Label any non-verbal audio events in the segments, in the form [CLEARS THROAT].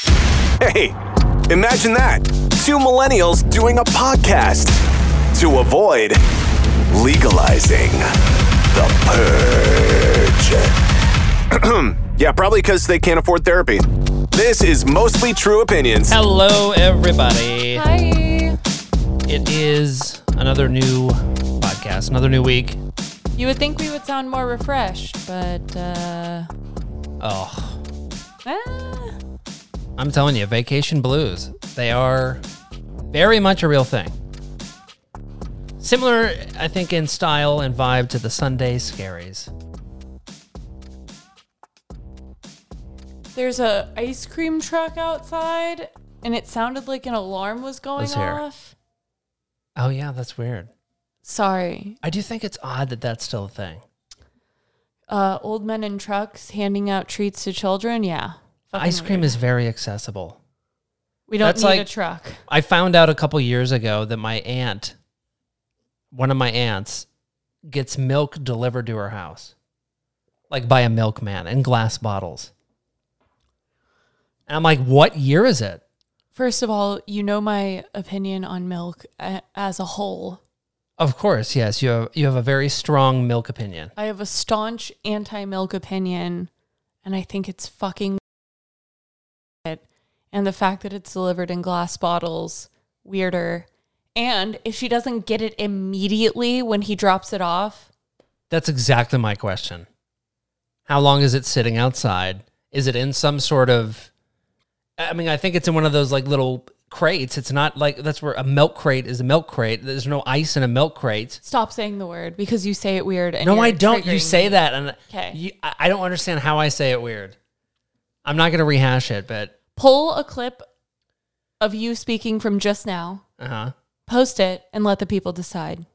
Hey, imagine that. Two millennials doing a podcast to avoid legalizing the purge. [CLEARS THROAT] yeah, probably because they can't afford therapy. This is Mostly True Opinions. Hello, everybody. Hi. It is another new podcast, another new week. You would think we would sound more refreshed, but uh, Oh, eh, I'm telling you, vacation blues. They are very much a real thing. Similar, I think, in style and vibe to the Sunday Scaries. there's a ice cream truck outside, and it sounded like an alarm was going Let's hear. off. Oh, yeah, that's weird. Sorry. I do think it's odd that that's still a thing. Uh, old men in trucks handing out treats to children. Yeah. Ice cream weird. is very accessible. We don't that's need a truck. I found out a couple years ago that my aunt, one of my aunts, gets milk delivered to her house, like by a milkman in glass bottles. And I'm like, what year is it? First of all, you know my opinion on milk as a whole. Of course, yes. You have you have a very strong milk opinion. I have a staunch anti-milk opinion, and I think it's fucking. And the fact that it's delivered in glass bottles, weirder. And if she doesn't get it immediately when he drops it off, That's exactly my question. How long is it sitting outside? Is it in some sort of I mean, I think it's in one of those like little crates. It's not like that's where a milk crate is a milk crate. There's no ice in a milk crate. stop saying the word because you say it weird. And no, I don't. You say me. that, and 'Kay. you, I I don't understand how I say it weird. I'm not going to rehash it, but Pull a clip of you speaking from just now, uh huh. post it, and let the people decide.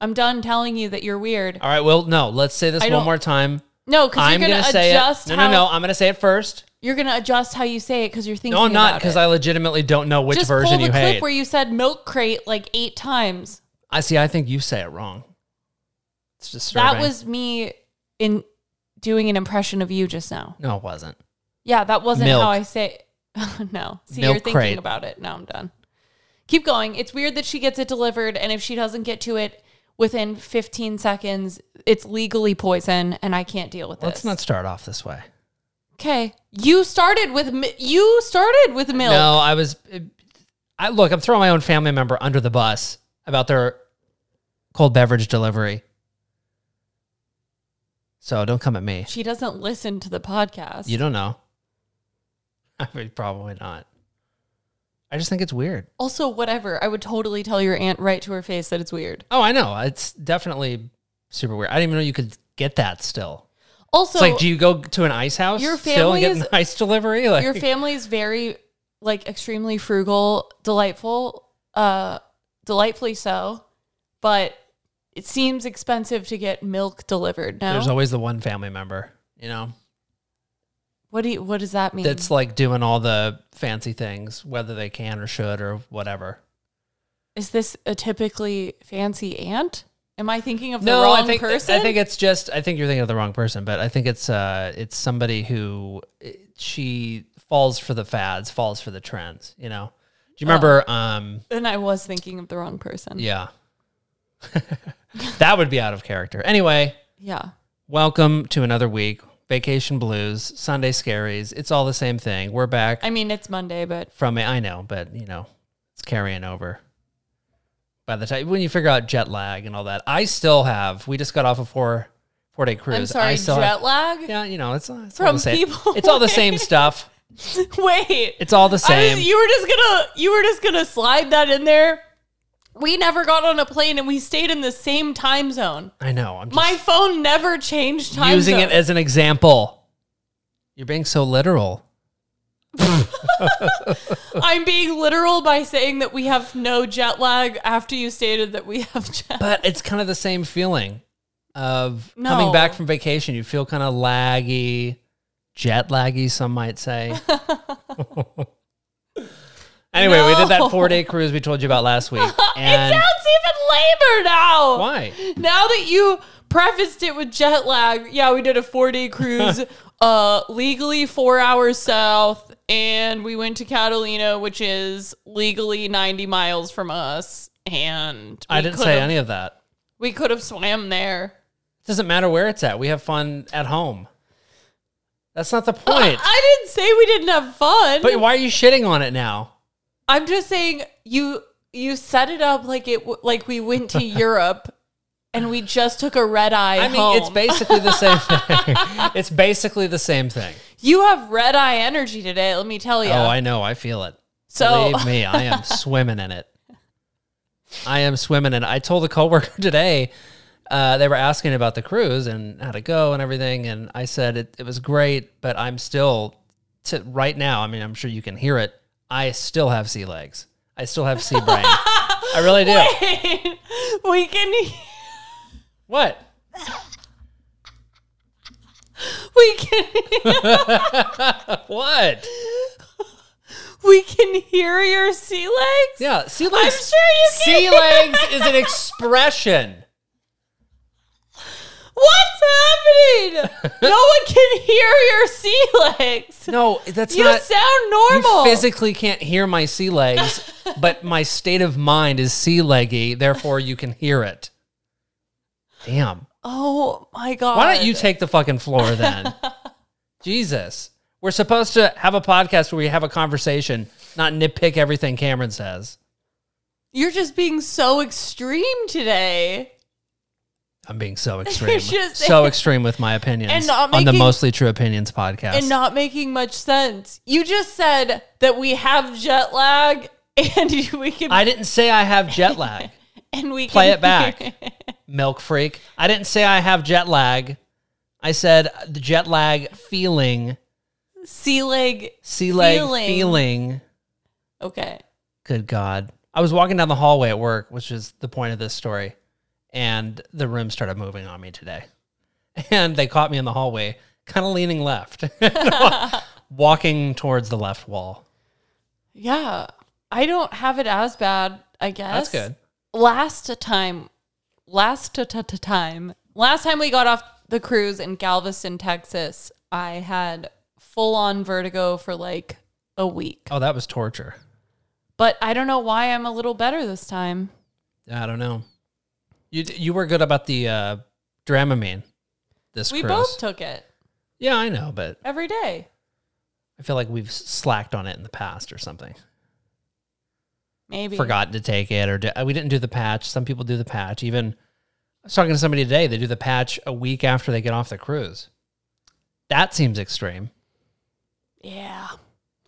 I'm done telling you that you're weird. All right. Well, no. Let's say this I one don't- more time. No, because I'm you're going gonna, to say adjust it. No, no, no. I'm going to say it first. you're gonna adjust how you say it because you're thinking. No, I'm not because. I legitimately don't know which just version pull the you clip hate. where you said milk crate like eight times. I see. I think you say it wrong. It's disturbing. That was me in doing an impression of you just now. no, it wasn't. Yeah, that wasn't Milk. how I say. [LAUGHS] no, see, Milk you're thinking crate. about it. Now I'm done. Keep going. It's weird that she gets it delivered, and if she doesn't get to it within 15 seconds, it's legally poison, and I can't deal with this. Let's not start off this way. Okay, you started with mi- you started with milk. No, I was. I look. I'm throwing my own family member under the bus about their cold beverage delivery. So don't come at me. She doesn't listen to the podcast. You don't know. [LAUGHS] I mean, probably not. I just think it's weird. Also, whatever. I would totally tell your aunt right to her face that it's weird. Oh, I know. It's definitely super weird. I didn't even know you could get that still. Also, it's like, do you go to an ice house your still and get an [LAUGHS] ice delivery? Like, your family's very like extremely frugal, delightful, uh delightfully so, but it seems expensive to get milk delivered. No. there's always the one family member, you know, what do you, what does that mean? that's like doing all the fancy things, whether they can or should or whatever. Is this a typically fancy aunt? Am I thinking of the no, wrong I think person? I think it's just I think you're thinking of the wrong person, but I think it's uh it's somebody who she falls for the fads, falls for the trends. You know, do you remember? Um, then I was thinking of the wrong person. yeah, [LAUGHS] that would be out of character. Anyway, Yeah. welcome to another week. Vacation blues, Sunday scaries. It's all the same thing. We're back I mean, it's Monday, but from it. I know, but you know, it's carrying over. By the time when you figure out jet lag and all that, I still have. We just got off a four four day cruise. I'm sorry, I still jet have, lag? Yeah, you know, it's, uh, it's all From the same. people- It's all the [LAUGHS] same stuff. Wait. It's all the I same. you were just gonna you were just gonna slide that in there. We never got on a plane and we stayed in the same time zone. I know. I'm just My phone never changed time using zone. it as an example. You're being so literal. [LAUGHS] I'm being literal by saying that we have no jet lag after you stated that we have jet. But it's kind of the same feeling of No. coming back from vacation. You feel kind of laggy, jet laggy, some might say. [LAUGHS] anyway, we did that four day cruise we told you about last week. [LAUGHS] it sounds even lamer now. why? Now that you prefaced it with jet lag, yeah, we did a four day cruise, [LAUGHS] uh, legally four hours south, and we went to Catalina, which is legally 90 miles from us. And I didn't say any of that. We could have swam there. It doesn't matter where it's at. We have fun at home. That's not the I, point. I didn't say we didn't have fun. but why are you shitting on it now? I'm just saying you you set it up like it like we went to [LAUGHS] Europe and we just took a red eye I mean, home. it's basically the same [LAUGHS] thing. it's basically the same thing. you have red eye energy today. Let me tell you. Oh, I know. I feel it. So- Believe [LAUGHS] me, I am swimming in it. I am swimming in it. I told a coworker today, uh, they were asking about the cruise and how to go and everything. And I said it, it was great, but I'm still, to, right now, I mean, I'm sure you can hear it. I still have sea legs. I still have sea brain. I really do. we can What? we can [LAUGHS] What? we can hear your sea legs. Yeah, sea legs. I'm sure you can. sea legs is an expression. What's happening? [LAUGHS] no one can hear your sea legs. No, that's you not. sound normal. You physically can't hear my sea legs, [LAUGHS] but my state of mind is sea leggy. Therefore, you can hear it. Damn. oh my god. Why don't you take the fucking floor then? [LAUGHS] Jesus. We're supposed to have a podcast where we have a conversation, not nitpick everything Cameron says. You're just being so extreme today. I'm being so [LAUGHS] extreme. just- so [LAUGHS] extreme with my opinions And not on the Mostly True Opinions podcast. and not making much sense. You just said that we have jet lag and [LAUGHS] we can I didn't say I have jet lag. and we Play can it back. Milk freak. I didn't say I have jet lag. I said the jet lag feeling, sea leg sea leg Feeling. feeling. Okay. Good God. I was walking down the hallway at work, which is the point of this story, and the room started moving on me today. [LAUGHS] And they caught me in the hallway, kind of leaning left, [LAUGHS] walking towards the left wall. Yeah. I don't have it as bad, I guess. That's good. Last time last t- t- time last time we got off the cruise in Galveston, Texas, I had full on vertigo for like a week. Oh, that was torture. But I don't know why I'm a little better this time. I don't know. You you were good about the uh, Dramamine. This We cruise. both took it yeah, I know, but every day. I feel like we've slacked on it in the past or something. Maybe. Forgotten to take it, or di- we didn't do the patch. Some people do the patch. Even I was talking to somebody today. They do the patch a week after they get off the cruise. That seems extreme. Yeah.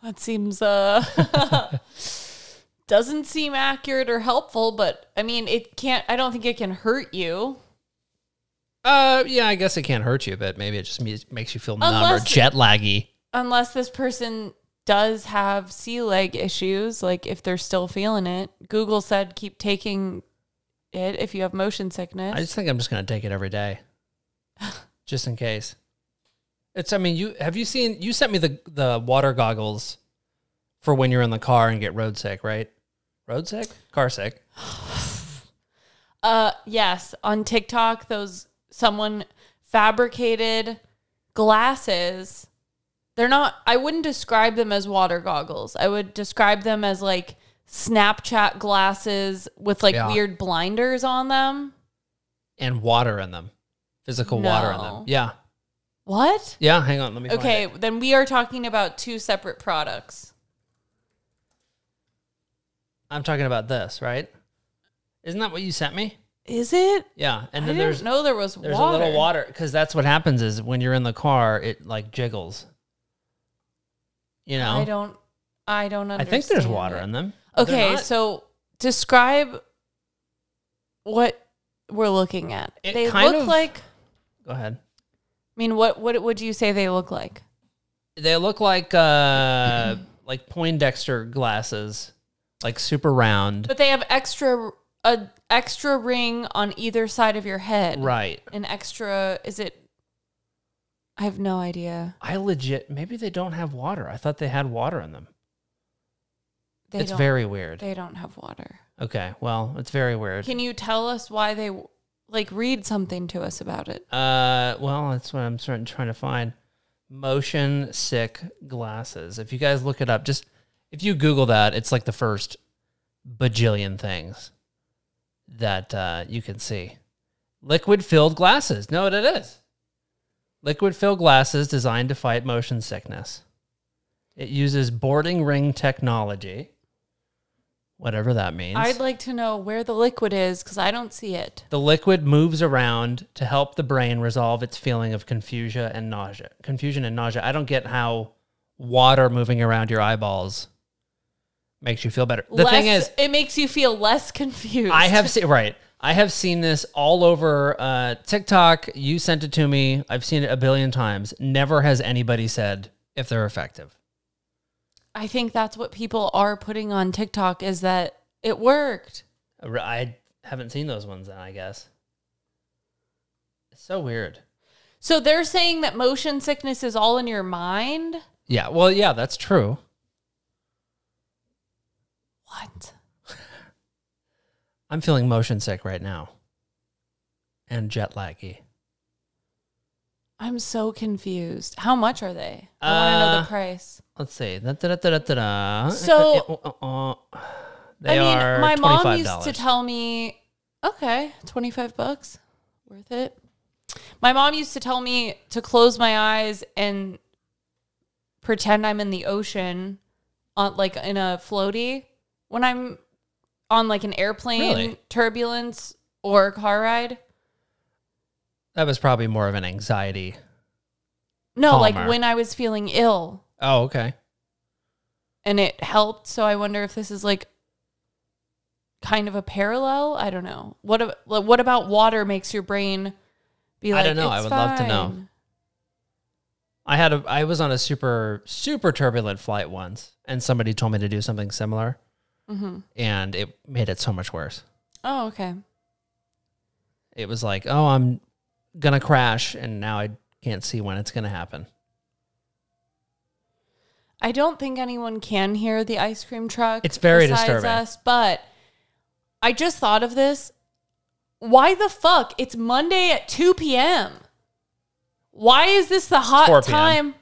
That seems uh [LAUGHS] [LAUGHS] doesn't seem accurate or helpful, but I mean it can't I don't think it can hurt you. Uh, yeah, I guess it can't hurt you, but maybe it just makes you feel numb or jet laggy. Unless this person does have sea leg issues, like if they're still feeling it. Google said keep taking it if you have motion sickness. I just think I'm just gonna take it every day, [LAUGHS] just in case. It's. I mean, you have you seen? You sent me the the water goggles for when you're in the car and get road sick, right? Road sick, car sick. [SIGHS] Uh yes, on TikTok those someone fabricated glasses. They're not I wouldn't describe them as water goggles. I would describe them as like Snapchat glasses with like Yeah. weird blinders on them. and water in them, physical water in them. No. Yeah, What? yeah. Hang on, let me. find Okay, it. then we are talking about two separate products. I'm talking about this, right? Isn't that what you sent me? Is it? Yeah, and I then didn't there's know there was there's water. a little water because that's what happens is when you're in the car, it like jiggles. You know, I don't I don't I understand. think there's water in them. Okay, not? so describe what we're looking at. It they kind look of- like go ahead. I mean, what what would you say they look like? They look like uh like Poindexter glasses, like super round. But they have extra a extra ring on either side of your head. Right. An extra is it I have no idea. I legit maybe they don't have water. I thought they had water in them. They it's very weird. They don't have water. okay, well, it's very weird. Can you tell us why they like read something to us about it? Uh, well, that's what I'm starting trying to find. Motion sick glasses. If you guys look it up, just if you Google that, it's like the first bajillion things that uh, you can see. Liquid filled glasses. No, what it is. Liquid filled glasses designed to fight motion sickness. It uses boarding ring technology, whatever that means. I'd like to know where the liquid is because I don't see it. The liquid moves around to help the brain resolve its feeling of confusion and nausea. Confusion and nausea. I don't get how water moving around your eyeballs makes you feel better. The Less, thing is, it makes you feel less confused. I have [LAUGHS] seen right. I have seen this all over uh, TikTok. You sent it to me. I've seen it a billion times. Never has anybody said if they're effective. I think that's what people are putting on TikTok is that it worked. I haven't seen those ones. Then I guess it's so weird. So they're saying that motion sickness is all in your mind. Yeah. Well, yeah, that's true. What? I'm feeling motion sick right now and jet laggy. I'm so confused. How much are they? I want to know Uh, the price. Let's see. Da, da, da, da, da, da. So- Uh, uh, uh, they I mean, are my mom $25. used to tell me, okay, 25 bucks, worth it. My mom used to tell me to close my eyes and pretend I'm in the ocean on like in a floaty when I'm on like an airplane Really? turbulence or a car ride. That was probably more of an anxiety. No, like Calmer. when I was feeling ill Oh, okay. and it helped. So I wonder if this is like kind of a parallel. I don't know. What ab- like, what about water makes your brain be like, I like? don't know. I "It's would love to know." fine." I had a I was on a super super turbulent flight once and somebody told me to do something similar Mhm. and it made it so much worse. Oh, okay. It was like, "Oh, I'm going to crash and now I can't see when it's going to happen." I don't think anyone can hear the ice cream truck. It's very disturbing. Us, but I just thought of this. Why the fuck? It's Monday at 2 p.m. Why is this the hot time?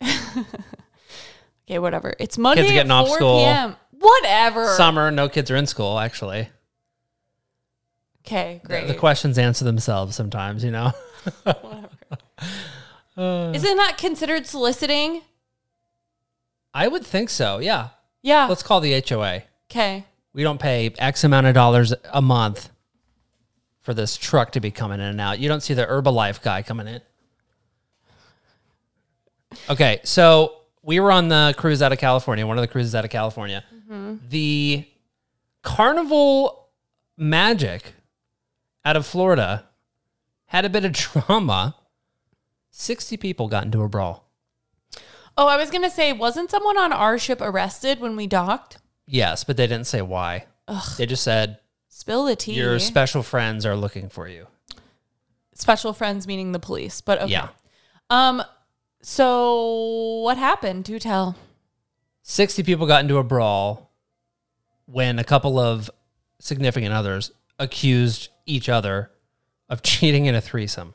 [LAUGHS] okay, whatever. It's Monday Kids are getting at off 4 school. p.m. Whatever. Summer, no kids are in school actually. Okay, great. The questions answer themselves sometimes, you know. [LAUGHS] Whatever. Isn't that considered soliciting? I would think so. Yeah. Yeah. Let's call the HOA. Okay. We don't pay X amount of dollars a month for this truck to be coming in and out. You don't see the Herbalife guy coming in. Okay, so we were on the cruise out of California, one of the cruises out of California. The Carnival Magic out of Florida had a bit of [LAUGHS] drama. 60 people got into a brawl. Oh, I was gonna say, wasn't someone on our ship arrested when we docked? Yes, but they didn't say why. They just said Spill the tea. your special friends are looking for you. special friends meaning the police, but okay. Yeah. Um. So what happened? Do tell. 60 people got into a brawl when a couple of significant others accused each other of [LAUGHS] cheating in a threesome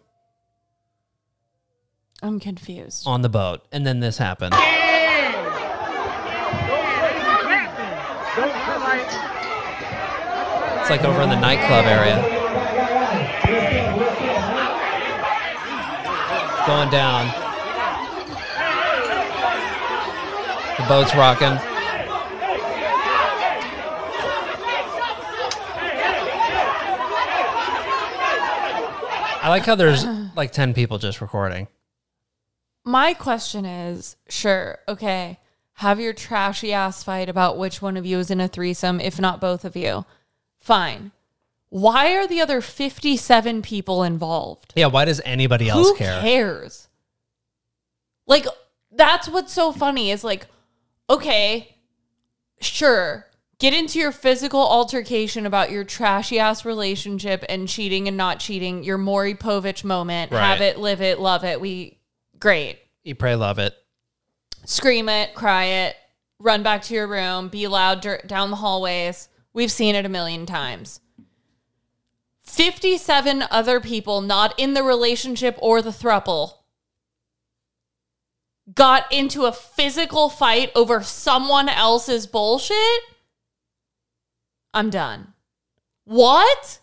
I'm confused. on the boat. And then this happened. It's like over in the nightclub area. It's going down. The boat's rocking. I like how there's like 10 people just recording. My question is, sure, okay, have your trashy ass fight about which one of you is in a threesome, if not both of you. Fine. Why are the other 57 people involved? Yeah, why does anybody else Who care? cares? Like, that's what's so funny is like, okay, sure, get into your physical altercation about your trashy ass relationship and cheating and not cheating, your Maury Povich moment. Have it, live it, love it. We great. Eat, pray, love it. Scream it, cry it, run back to your room, be loud dur- down the hallways. We've seen it a million times. 57 other people not in the relationship or the thruple got into a physical fight over someone else's bullshit. I'm done. What?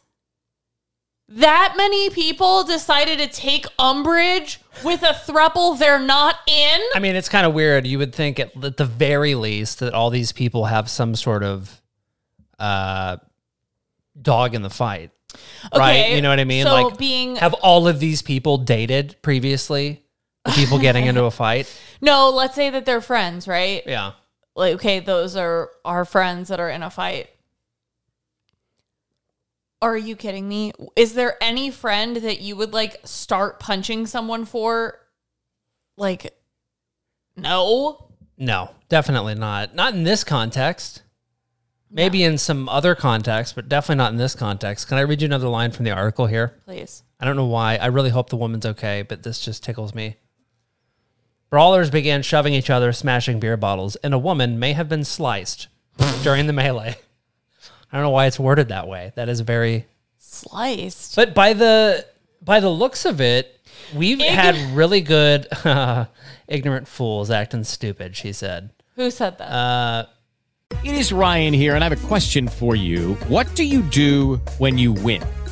That many people decided to take umbrage with a thruple they're not in? I mean, it's kind of weird. You would think at, at the very least that all these people have some sort of uh, dog in the fight, right? You know what I mean? so like, being- have all of these people dated previously? People getting into a fight? [LAUGHS] No, let's say that they're friends, right? Yeah. Like, okay, those are our friends that are in a fight. Are you kidding me? Is there any friend that you would like start punching someone for? Like, no. No, definitely not. Not in this context. Maybe in some other context, but definitely not in this context. Can I read you another line from the article here? Please. I don't know why. I really hope the woman's okay, but this just tickles me. Brawlers began shoving each other, smashing beer bottles, and a woman may have been sliced during the melee. I don't know why it's worded that way. That is very Sliced. But by the by the looks of it, we've Ig- had really good [LAUGHS] ignorant fools acting stupid, she said. Who said that? Uh It is Ryan here, and I have a question for you. What do you do when you win?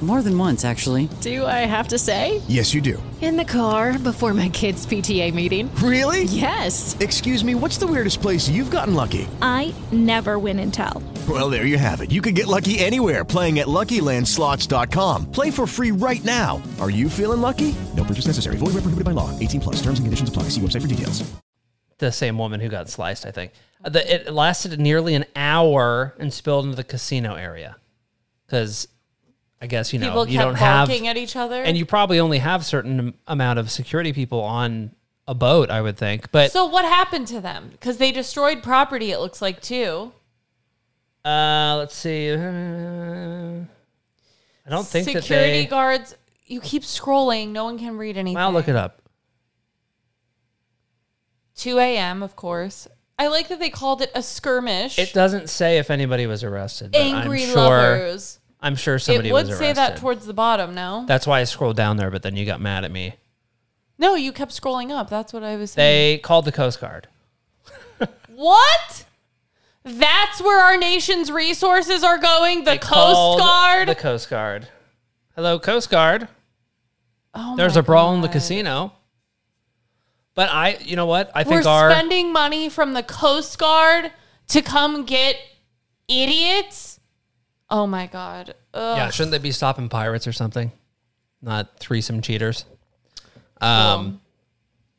More than once, actually. Do I have to say? Yes, you do. In the car before my kids' PTA meeting. Really? Yes. Excuse me, what's the weirdest place you've gotten lucky? I never win and tell. Well, there you have it. You can get lucky anywhere playing at LuckyLandSlots.com. Play for free right now. Are you feeling lucky? No purchase necessary. Void where prohibited by law. 18 plus. Terms and conditions apply. See website for details. the same woman who got sliced, I think. The, it lasted nearly an hour and spilled into the casino area. Because I guess, you know, People you don't have. at each other. And you probably only have certain amount of security people on a boat, I would think. But so what happened to them? Because they destroyed property. It looks like too. uh, let's see. Uh, I don't think that security they. guards. You keep scrolling. No one can read anything. I'll look it up. 2 a.m. Of course. I like that they called it a skirmish. It doesn't say if anybody was arrested. But Angry I'm sure, lovers. I'm sure somebody it would was say arrested. that towards the bottom. No. That's why I scrolled down there, but then you got mad at me. no, you kept scrolling up. That's what I was saying. They called the Coast Guard. [LAUGHS] What? That's where our nation's resources are going. The They Coast called Guard. The Coast Guard. Hello, Coast Guard. oh There's my a brawl in the God. casino. But I, you know what? I We're think our spending money from the Coast Guard to come get idiots. Oh my God. Ugh. yeah, shouldn't they be stopping pirates or something? Not threesome cheaters. Um,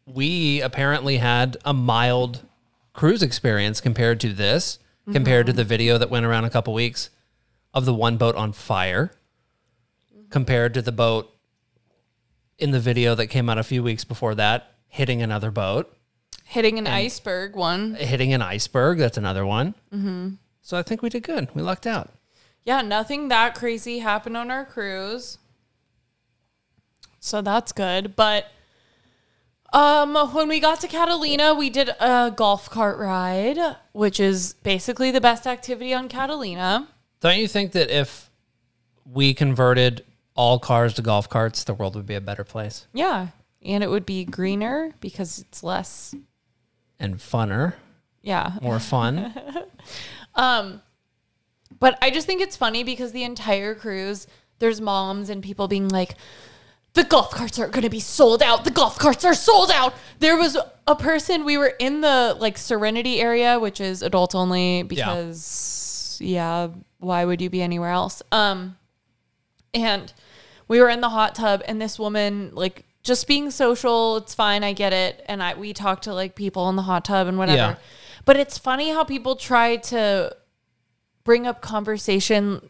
we apparently had a mild cruise experience compared to this, compared to the video that went around a couple weeks of the one boat on fire, compared to the boat in the video that came out a few weeks before that hitting another boat, Hitting an iceberg one. hitting an iceberg. That's another one. hmm So I think we did good. We lucked out. Yeah, nothing that crazy happened on our cruise. So that's good. But um when we got to Catalina, we did a golf cart ride, which is basically the best activity on Catalina. Don't you think that if we converted all cars to golf carts, the world would be a better place Yeah. And it would be greener because it's less and funner, yeah. more fun? [LAUGHS] Um, but I just think it's funny because the entire cruise, there's moms and people being like, the golf carts are going to be sold out. The golf carts are sold out. There was a person, we were in the like Serenity area, which is adult only because, yeah, why would you be anywhere else? Um, and we were in the hot tub, and this woman, like, just being social, it's fine, I get it. And I we talked to like people in the hot tub and whatever. Yeah. But it's funny how people try to bring up conversation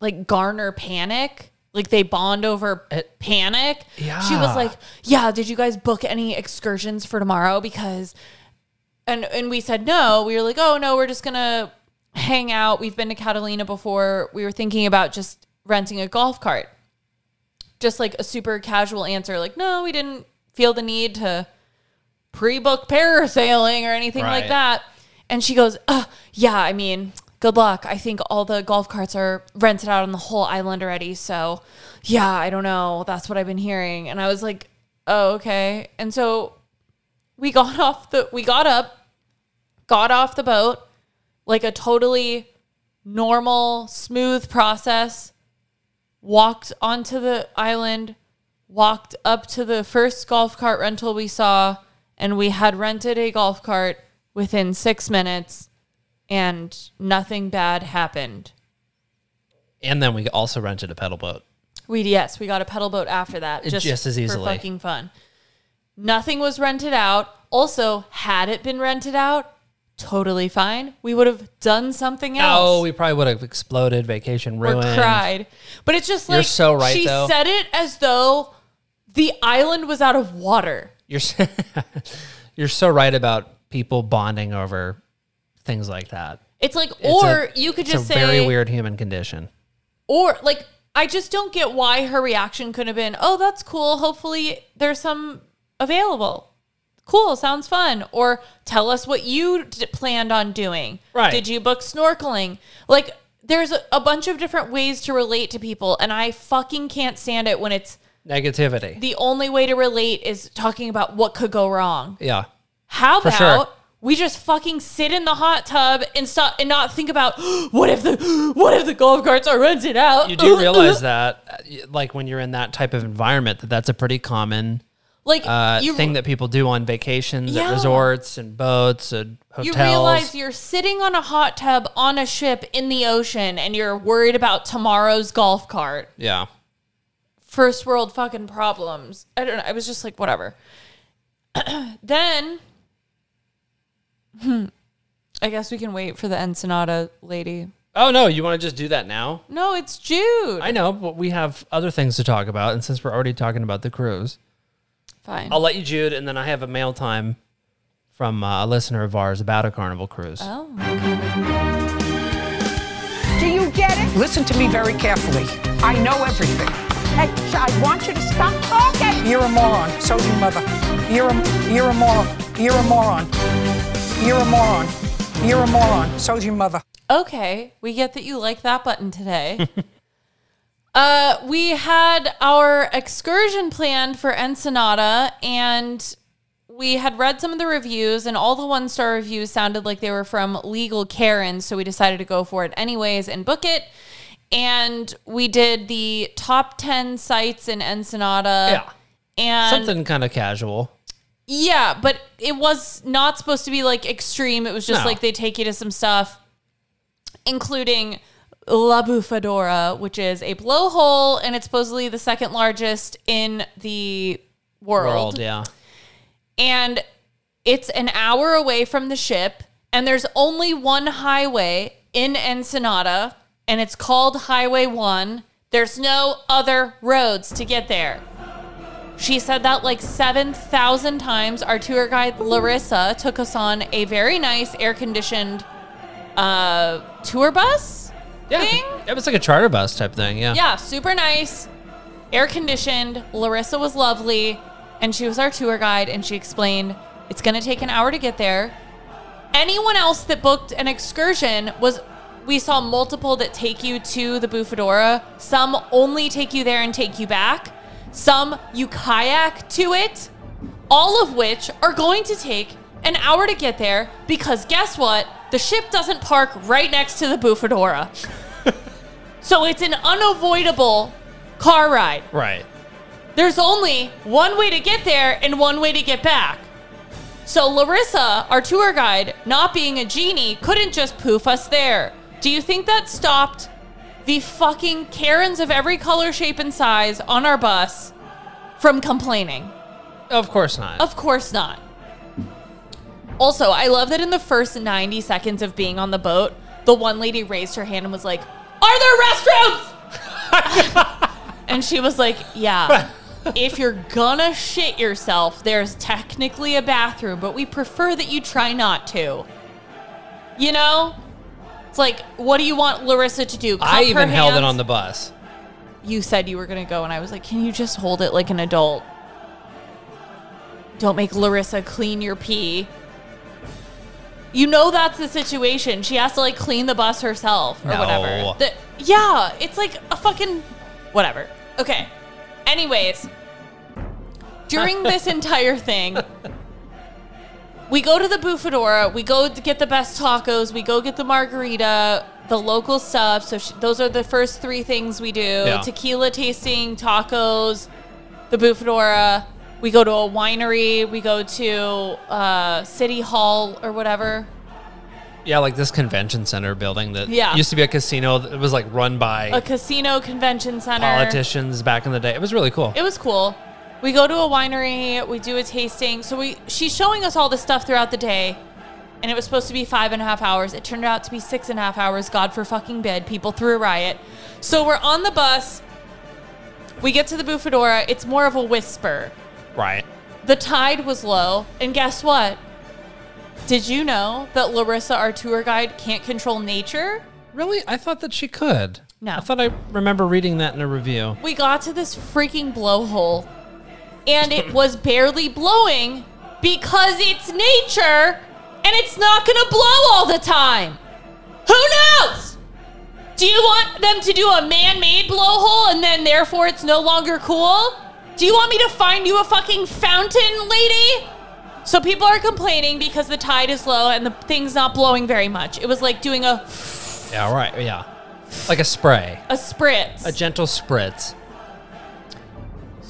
like garner panic. Like they bond over panic. Yeah. She was like, "Yeah, did you guys book any excursions for tomorrow because and and we said no. We were like, "Oh, no, we're just to hang out. We've been to Catalina before. We were thinking about just renting a golf cart." Just like a super casual answer like, "No, we didn't feel the need to pre-book parasailing or anything like that." And she goes, uh, "Yeah, I mean, good luck. I think all the golf carts are rented out on the whole island already. So, yeah, I don't know. That's what I've been hearing." And I was like, "Oh, okay." And so we got [LAUGHS] off the we got up, got off the boat, like a totally normal, smooth process. Walked onto the island, walked up to the first golf cart rental we saw, and we had rented a golf cart within six minutes, and nothing bad happened. And then we also rented a pedal boat. We yes, we got a pedal boat after that, It- just, just as for easily. fucking fun. Nothing was rented out. Also, had it been rented out, totally fine. We would have done something oh, else. Oh, we probably would have exploded, vacation or ruined. cried. But it's just like You're so right, she though. said it as though the island was out of water. You're [LAUGHS] you're so right about people bonding over things like that. It's like, It's or a- you could it's just a say, very weird human condition. or like, I just don't get why her reaction could have been, oh, that's cool. Hopefully there's some available. Cool, sounds fun. Or tell us what you d- planned on doing. Right. Did you book snorkeling? Like, there's a, a bunch of different ways to relate to people, and I fucking can't stand it when it's Negativity. the only way to relate is talking about what could go wrong. yeah. How For about sure. We just fucking sit in the hot tub and stop and not think about [GASPS] what if the [GASPS] what if the golf carts are rented out? You do [LAUGHS] realize that, like when you're in that type of environment, that that's a pretty common like uh, you thing that people do on vacations Yeah. at resorts and boats and hotels. you realize you're sitting on a hot tub on a ship in the ocean and you're worried about tomorrow's golf cart. yeah. First world fucking problems. I don't know. I was just like whatever. [CLEARS THROAT] then hmm, [LAUGHS] I guess we can wait for the Ensenada lady. Oh no, you want to just do that now? No, it's Jude. I know, but we have other things to talk about, and since we're already talking about the cruise, Fine. I'll let you, Jude, and then I have a mail time from uh, a listener of ours about a Carnival cruise. Oh, Do you get it? Listen to me very carefully. I know everything. Hey, I want you to stop talking. You're a moron. So your mother. You're a, you're a moron. You're a moron. You're a moron. You're a moron. So's your mother. Okay, we get that you like that button today. [LAUGHS] uh, we had our excursion planned for Ensenada, and we had read some of the reviews, and all the one star reviews sounded like they were from legal Karen, so we decided to go for it anyways and book it. And we did the top 10 sites in Ensenada. Yeah. And Something kind of casual. Yeah, but it was not supposed to be like extreme. It was just No. like they take you to some stuff, including La Bufadora, which is a blowhole, and it's supposedly the second largest in the world. yeah. And it's an hour away from the ship, and there's only one highway in Ensenada, and it's called Highway 1. There's no other roads to get there. She said that like 7,000 times. Our tour guide Larissa took us on a very nice air conditioned uh, tour bus Yeah. thing. It was like a charter bus type thing. Yeah. Yeah, super nice, air conditioned. Larissa was lovely, and she was our tour guide, and she explained it's going to take an hour to get there. Anyone else that booked an excursion was. We saw multiple that take you to the Bufadora. Some only take you there and take you back. Some you kayak to it. All of which are going to take an hour to get there because guess what? The ship doesn't park right next to the Bufadora. [LAUGHS] So it's an unavoidable car ride. Right. There's only one way to get there and one way to get back. So Larissa, our tour guide, not being a genie, couldn't just poof us there. Do you think that stopped the fucking Karens of every color, shape, and size on our bus from complaining? Of course not. Of course not. Also, I love that in the first 90 seconds of being on the boat, the one lady raised her hand and was like, Are there restrooms? [LAUGHS] and she was like, Yeah. if you're gonna shit yourself, there's technically a bathroom, but we prefer that you try not to. You know? It's like, what do you want Larissa to do? I Cup her even held it hands? on the bus. you said you were going to go, and I was like, can you just hold it like an adult? Don't make Larissa clean your pee. You know that's the situation. She has to like clean the bus herself or No. whatever. The- yeah, it's like a fucking whatever. Okay. Anyways, during [LAUGHS] this entire thing, we go to the Bufadora. We go to get the best tacos. We go get the margarita, the local stuff. So sh- those are the first three things we do: Yeah. tequila tasting, tacos, the Bufadora. We go to a winery. We go to uh, City Hall or whatever. Yeah, like this convention center building that Yeah. used to be a casino It was like run by A casino convention center. politicians back in the day. It was really cool. It was cool. We go to a winery, we do a tasting. So we she's showing us all this stuff throughout the day. And it was supposed to be five and a half hours. It turned out to be six and a half hours. God for fucking bid. People threw a riot. So we're on the bus. We get to the Bufadora. It's more of a whisper. right. The tide was low. And guess what? Did you know that Larissa, our tour guide, can't control nature? Really? I thought that she could. No. I thought I remember reading that in a review. We got to this freaking blowhole and it was barely blowing because it's nature and it's not going to blow all the time. Who knows? Do you want them to do a man made blowhole and then therefore it's no longer cool? Do you want me to find you a fucking fountain, lady? So people are complaining because the tide is low and the thing's not blowing very much. It was like doing a Yeah, right. Yeah. Like a spray. a spritz. A gentle spritz.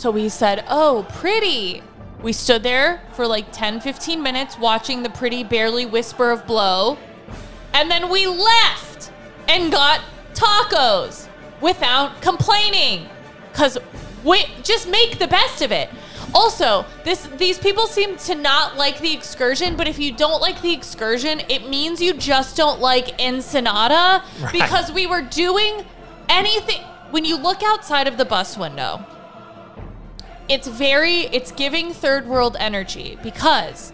So we said, Oh, pretty. We stood there for like 10, 15 minutes watching the pretty barely whisper of blow. And then we left and got tacos without complaining. Because we just make the best of it. Also, this these people seem to not like the excursion, but if you don't like the excursion, it means you just don't like Ensenada Right. because we were doing anything when you look outside of the bus window it's very it's giving third world energy because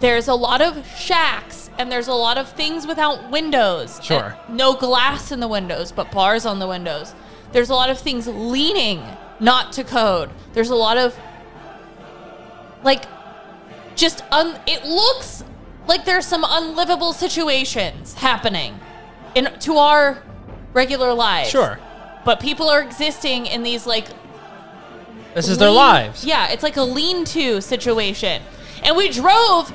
there's a lot of shacks and there's a lot of things without windows Sure. No glass in the windows but bars on the windows there's a lot of things leaning not to code there's a lot of like just un it looks like there's some unlivable situations happening in to our regular lives Sure. but people are existing in these like This is their lean- lives. Yeah, it's like a lean-to situation. And we drove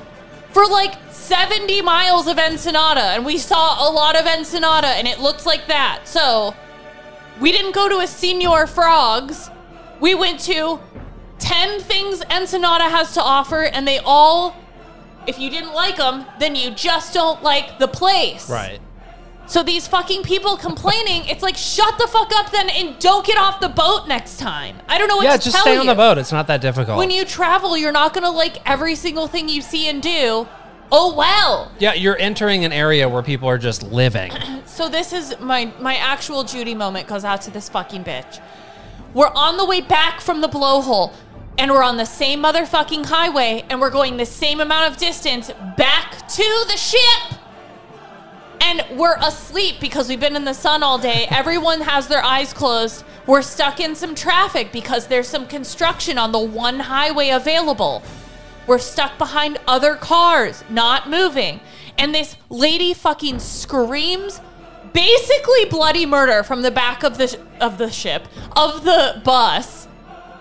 for like 70 miles of Ensenada and we saw a lot of Ensenada and it looks like that. So, we didn't go to a Señor Frogs. We went to 10 things Ensenada has to offer and they all if you didn't like them, then you just don't like the place. Right. So these fucking people complaining, it's like shut the fuck up then and don't get off the boat next time. I don't know what Yeah, to just tell stay you. on the boat. It's not that difficult. When you travel, you're not gonna like every single thing you see and do. Oh well. yeah, you're entering an area where people are just living. [CLEARS THROAT] So this is my my actual Judy moment goes out to this fucking bitch. We're on the way back from the blowhole, and we're on the same motherfucking highway, and we're going the same amount of distance back to the ship. And we're asleep because we've been in the sun all day. Everyone has their eyes closed. We're stuck in some traffic because there's some construction on the one highway available. We're stuck behind other cars, not moving. And this lady fucking screams basically bloody murder from the back of the of the ship, of the bus.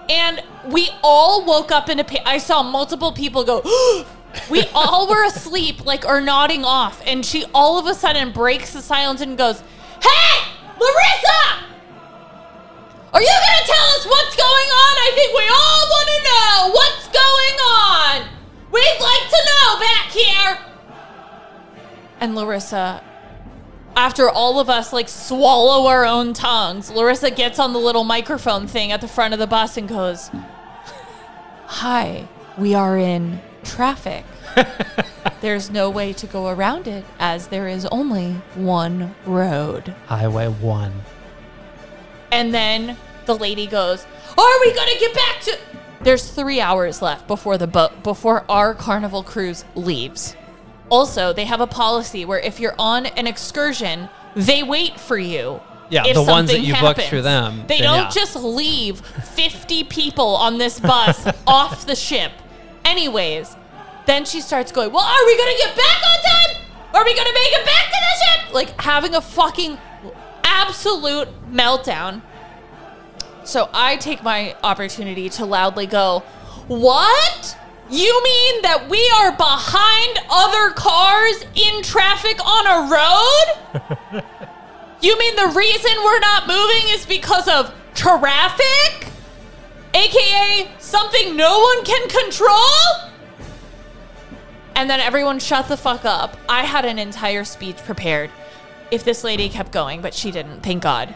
And we all woke up in a pa- I saw multiple people go [GASPS] We all were asleep like or nodding off and she all of a sudden breaks the silence and goes, "Hey, Larissa! Are you going to tell us what's going on? I think we all want to know what's going on. We'd like to know back here. And Larissa, after all of us like swallow our own tongues, Larissa gets on the little microphone thing at the front of the bus and goes, Hi, we are in traffic. [LAUGHS] There's no way to go around it as there is only one road. Highway 1. And then the lady goes, "Are we gonna get back to?" There's three hours left before the boat before our carnival cruise leaves. Also, they have a policy where if you're on an excursion, they wait for you. Yeah, if the ones that you booked through them, They don't yeah. just leave 50 people on this bus [LAUGHS] off the ship. Anyways, then she starts going, Well, are we to get back on time? Are we to make it back to the ship? Like having a fucking absolute meltdown. So I take my opportunity to loudly go, What? You mean that we are behind other cars in traffic on a road? [LAUGHS] You mean the reason we're not moving is because of traffic? AKA something no one can control? And then everyone shut the fuck up. I had an entire speech prepared if this lady kept going, but she didn't, thank God.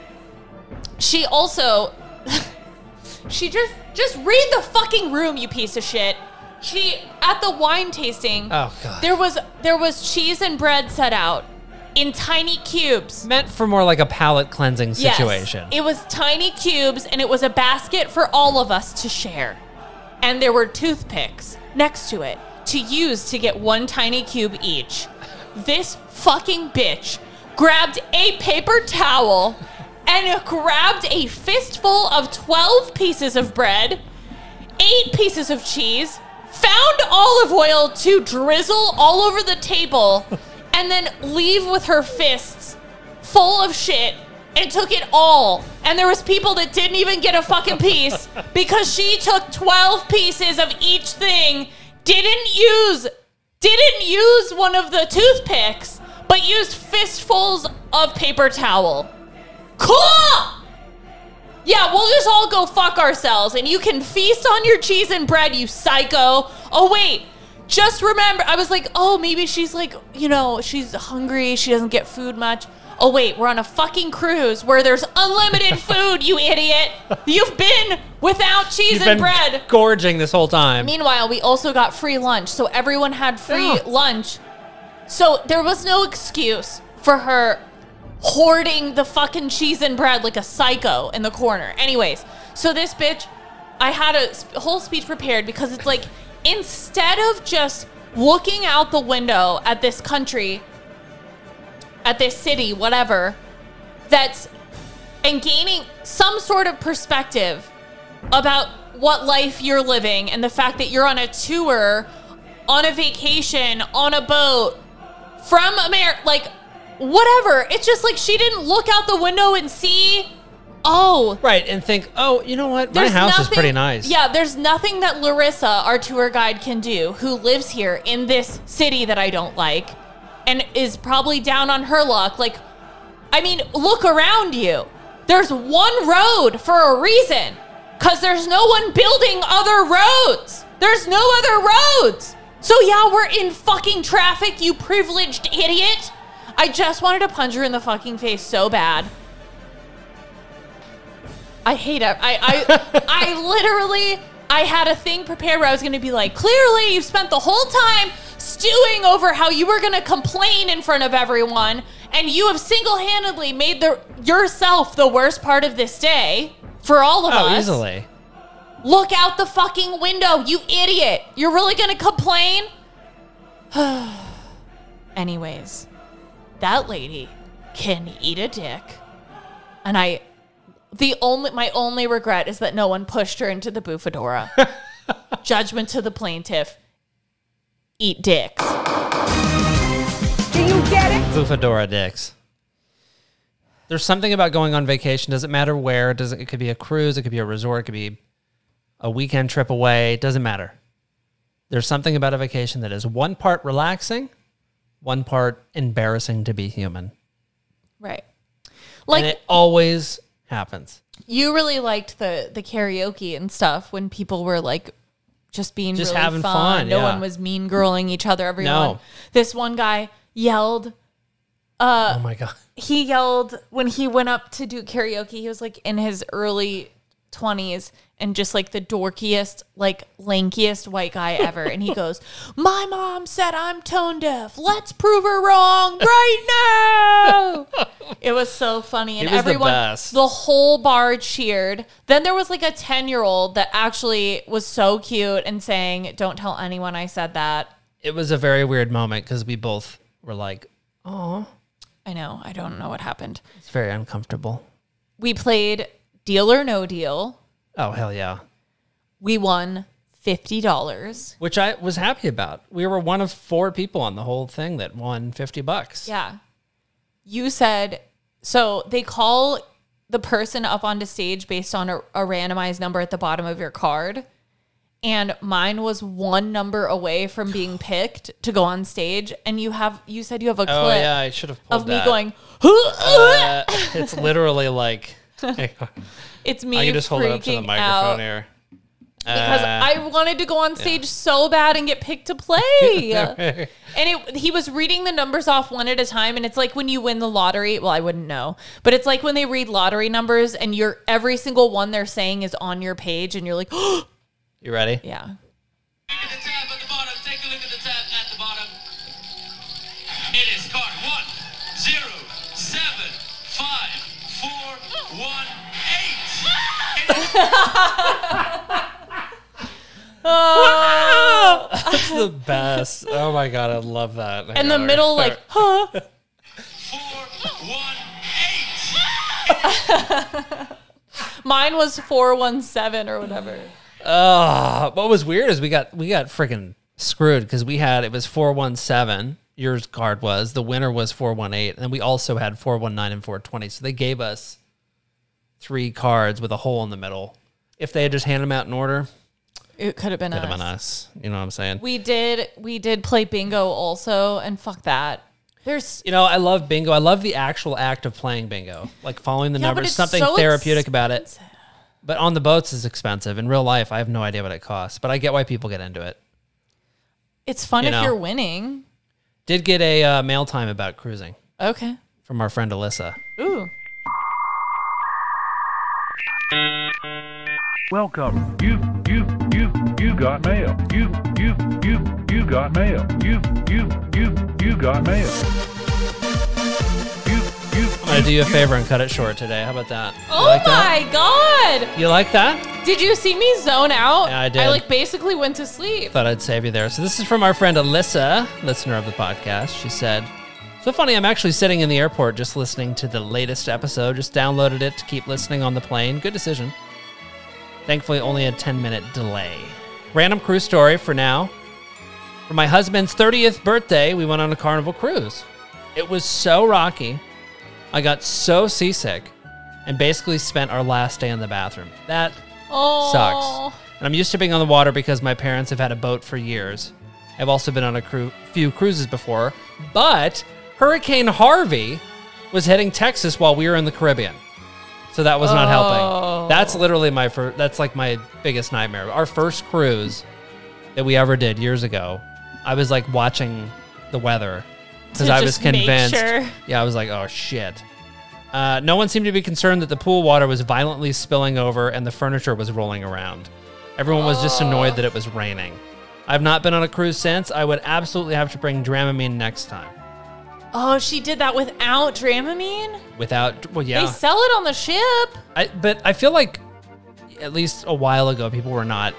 She also [LAUGHS] she just just read the fucking room, you piece of shit. She at the wine tasting, Oh, God. there was there was cheese and bread set out in tiny cubes. Meant for more like a palate cleansing Yes. situation. It was tiny cubes and it was a basket for all of us to share. And there were toothpicks next to it to use to get one tiny cube each. This fucking bitch grabbed a paper towel and grabbed a fistful of 12 pieces of bread, eight pieces of cheese, found olive oil to drizzle all over the table, [LAUGHS] and then leave with her fists full of shit and took it all. And there was people that didn't even get a fucking piece [LAUGHS] because she took 12 pieces of each thing, didn't use didn't use one of the toothpicks, but used fistfuls of paper towel. Cool! Yeah, we'll just all go fuck ourselves and you can feast on your cheese and bread, you psycho. Oh, wait. Just remember, I was like, oh, maybe she's like, you know, she's hungry. She doesn't get food much. Oh, wait, we're on a fucking cruise where there's unlimited [LAUGHS] food, you idiot. You've been without cheese You've and been bread. gorging this whole time. Meanwhile, we also got free lunch, so everyone had free Yeah. lunch. So there was no excuse for her hoarding the fucking cheese and bread like a psycho in the corner. Anyways, so this bitch, I had a whole speech prepared because it's like instead of just looking out the window at this country, at this city, whatever, that's and gaining some sort of perspective about what life you're living and the fact that you're on a tour, on a vacation, on a boat from America, like whatever. It's just like she didn't look out the window and see. Oh, right, and think, oh, you know what? My there's house is nothing- pretty nice. Yeah, there's nothing that Larissa, our tour guide, can do who lives here in this city that I don't like and is probably down on her luck. Like, I mean, look around you. There's one road for a reason because there's no one building other roads. There's no other roads. So, yeah, we're in fucking traffic, you privileged idiot. I just wanted to punch her in the fucking face so bad. I hate it. I I [LAUGHS] I literally I had a thing prepared where I was going to be like, clearly you've spent the whole time stewing over how you were going to complain in front of everyone, and you have single-handedly made the yourself the worst part of this day for all of Oh, us. easily. Look out the fucking window, you idiot! You're really going to complain? [SIGHS] Anyways, that lady can eat a dick, and I the only my only regret is that no one pushed her into the bufadora. [LAUGHS] Judgment to the plaintiff. Eat dicks. Do you get it? Bufadora dicks. There's something about going on vacation. Doesn't matter where. Does it, it could be a cruise. It could be a resort. It could be a weekend trip away. It Doesn't matter. There's something about a vacation that is one part relaxing, one part embarrassing to be human. Right. Like and it always happens. You really liked the the karaoke and stuff when people were like just being Just really having fun. fun, No yeah. one was mean girling each other. Everyone. No. This one guy yelled. Uh, oh my god. he yelled when he went up to do karaoke. He was like in his early 20s and just like the dorkiest, like lankiest white guy ever. And he [LAUGHS] goes, My mom said I'm tone deaf. Let's prove her wrong right now. [LAUGHS] it was so funny. And the everyone, best. the whole bar cheered. Then there was like a 10 year old that actually was so cute and saying, Don't tell anyone I said that. It was a very weird moment because we both were like, "Oh, I know. I don't know what happened. it's very uncomfortable." We played Deal or No Deal. Oh hell yeah! We won fifty dollars. Which I was happy about. We were one of four people on the whole thing that won fifty bucks. Yeah. You said so they call the person up onto stage based on a, a randomized number at the bottom of your card. And mine was one number away from being [SIGHS] picked to go on stage. And you have you said you have a clip Oh yeah, I should have of me that. going, Uh, [LAUGHS] it's literally like [LAUGHS] it's me I can just hold it up to the microphone out. here. because Uh, I wanted to go on stage so bad and get picked to [LAUGHS] play. and it, he was reading the numbers off one at a time, and it's like when you win the lottery. Well, I wouldn't know, but it's like when they read lottery numbers, and you're every single one they're saying is on your page, and you're like, [GASPS] you ready? yeah. Oh. That's the best. Oh my god, I love that. Hang And the on, middle, like, huh? Four, one, eight. Mine was four one seven or whatever. Uh, what was weird is we got we got freaking screwed because we had it was four one seven. Yours card was the winner was four one eight, and we also had four one nine and four twenty. So they gave us three cards with a hole in the middle. If they had just handed them out in order, It could have been could have us. been us. You know what I'm saying? We did we did play bingo also, and fuck that. There's You know, I love bingo. I love the actual act of playing bingo, like following the Yeah, numbers. Something so therapeutic about it. But on the boats is expensive. In real life, I have no idea what it costs, but I get why people get into it. it's fun You if know. you're winning. Did get a uh, mail time about cruising Okay. from our friend Alyssa. Ooh. Welcome. You, you, you, you got mail. You, you, you, you got mail. You, you, you, you got mail. You you. I'm gonna do you a favor and cut it short today. How about that? You Oh like that? my god! You like that? Did you see me zone out? Yeah, I did. I like basically went to sleep. Thought I'd save you there. So this is from our friend Alyssa, listener of the podcast. She said, "So funny, I'm actually sitting in the airport just listening to the latest episode. Just downloaded it to keep listening on the plane. Good decision. Thankfully, only a 10 minute delay. Random cruise story for now. For my husband's 30th birthday, we went on a carnival cruise. It was so rocky. I got so seasick and basically spent our last day in the bathroom. That Oh. sucks. And I'm used to being on the water because my parents have had a boat for years. I've also been on a cru- few cruises before, but Hurricane Harvey was hitting Texas while we were in the Caribbean. So that was not Oh. helping. That's literally my first, that's like my biggest nightmare. Our first cruise that we ever did years ago, I was like watching the weather because To I was just make convinced. sure. Yeah, I was like, oh shit. Uh, no one seemed to be concerned that the pool water was violently spilling over and the furniture was rolling around. Everyone was just annoyed that it was raining. I've not been on a cruise since. I would absolutely have to bring Dramamine next time. Oh, she did that without Dramamine? Without, well, yeah. They sell it on the ship. I, but I feel like at least a while ago, people were not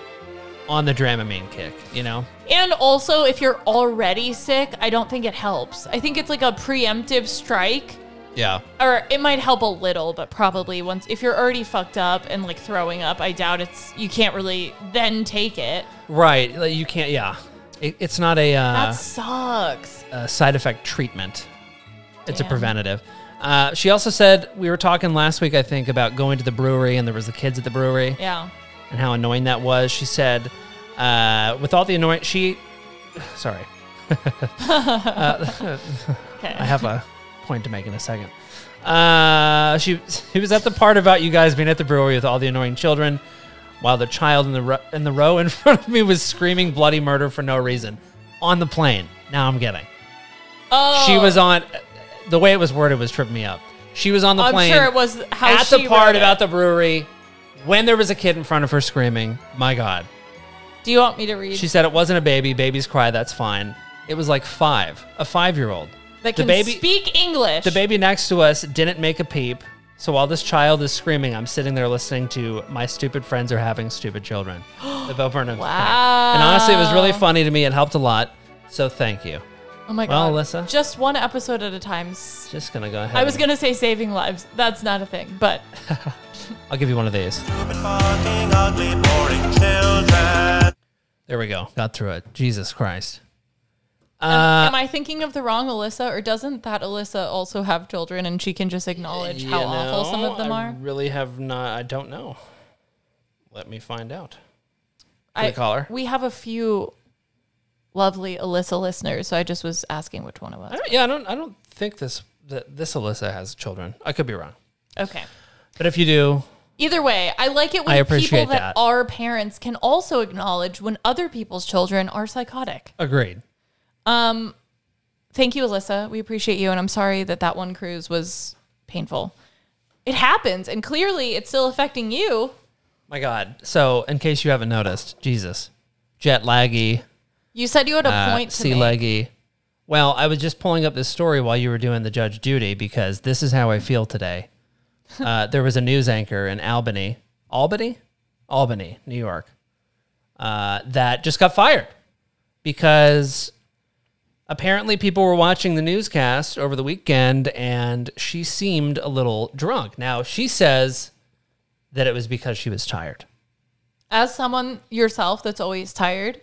on the Dramamine kick, you know? And also, if you're already sick, I don't think it helps. I think it's like a preemptive strike. Yeah. Or it might help a little, but probably once if you're already fucked up and like throwing up, I doubt it's you can't really then take it. Right. Like, you can't, yeah. It, it's not a, uh, that sucks. a side effect treatment. It's a Damn. preventative. Uh, she also said we were talking last week, I think, about going to the brewery, and there was the kids at the brewery, Yeah. and how annoying that was. She said, uh, with all the annoying, she, sorry, [LAUGHS] uh, [LAUGHS] Okay. I have a point to make in a second. Uh, she [LAUGHS] he was at the part about you guys being at the brewery with all the annoying children, while the child in the ro- in the row in [LAUGHS] front of me was screaming bloody murder for no reason on the plane. Now I'm getting. Oh, She was oh. on. The way it was worded was tripping me up. She was on the I'm plane. sure it was how at she the part wrote it. about the brewery when there was a kid in front of her screaming. My God. Do you want me to read? She said it wasn't a baby. Babies cry. That's fine. It was like five, a five-year-old. that the can baby, speak English. the baby next to us didn't make a peep. So while this child is screaming, I'm sitting there listening to my stupid friends are having stupid children. [GASPS] the Bo Burnham thing. And honestly, it was really funny to me. It helped a lot. So thank you. Oh my Well, god. Alyssa? Just one episode at a time. Just gonna go ahead. I was gonna say saving lives. That's not a thing, but [LAUGHS] I'll give you one of these. There we go. Got through it. Jesus Christ. Am, Uh, am I thinking of the wrong Alyssa, or doesn't that Alyssa also have children and she can just acknowledge how you awful some of them I are? really have not. I don't know. Let me find out. Can I we call her? We have a few lovely Alyssa listeners, so I just was asking which one it was. I yeah, I don't. I don't think this that this Alyssa has children. I could be wrong. Okay. But if you do, Either way, I like it when I people that, that. are parents can also acknowledge when other people's children are psychotic. agreed. Um, thank you, Alyssa. We appreciate you, and I'm sorry that that one cruise was painful. It happens, and clearly it's still affecting you. My God. So, in case you haven't noticed, Jesus, jet laggy, You said you had a uh, point to sea leggy. Well, I was just pulling up this story while you were doing the judge duty because this is how I feel today. [LAUGHS] uh, there was a news anchor in Albany, Albany, Albany, New York, uh, that just got fired because apparently people were watching the newscast over the weekend and she seemed a little drunk. Now she says that it was because she was tired. As someone yourself that's always tired,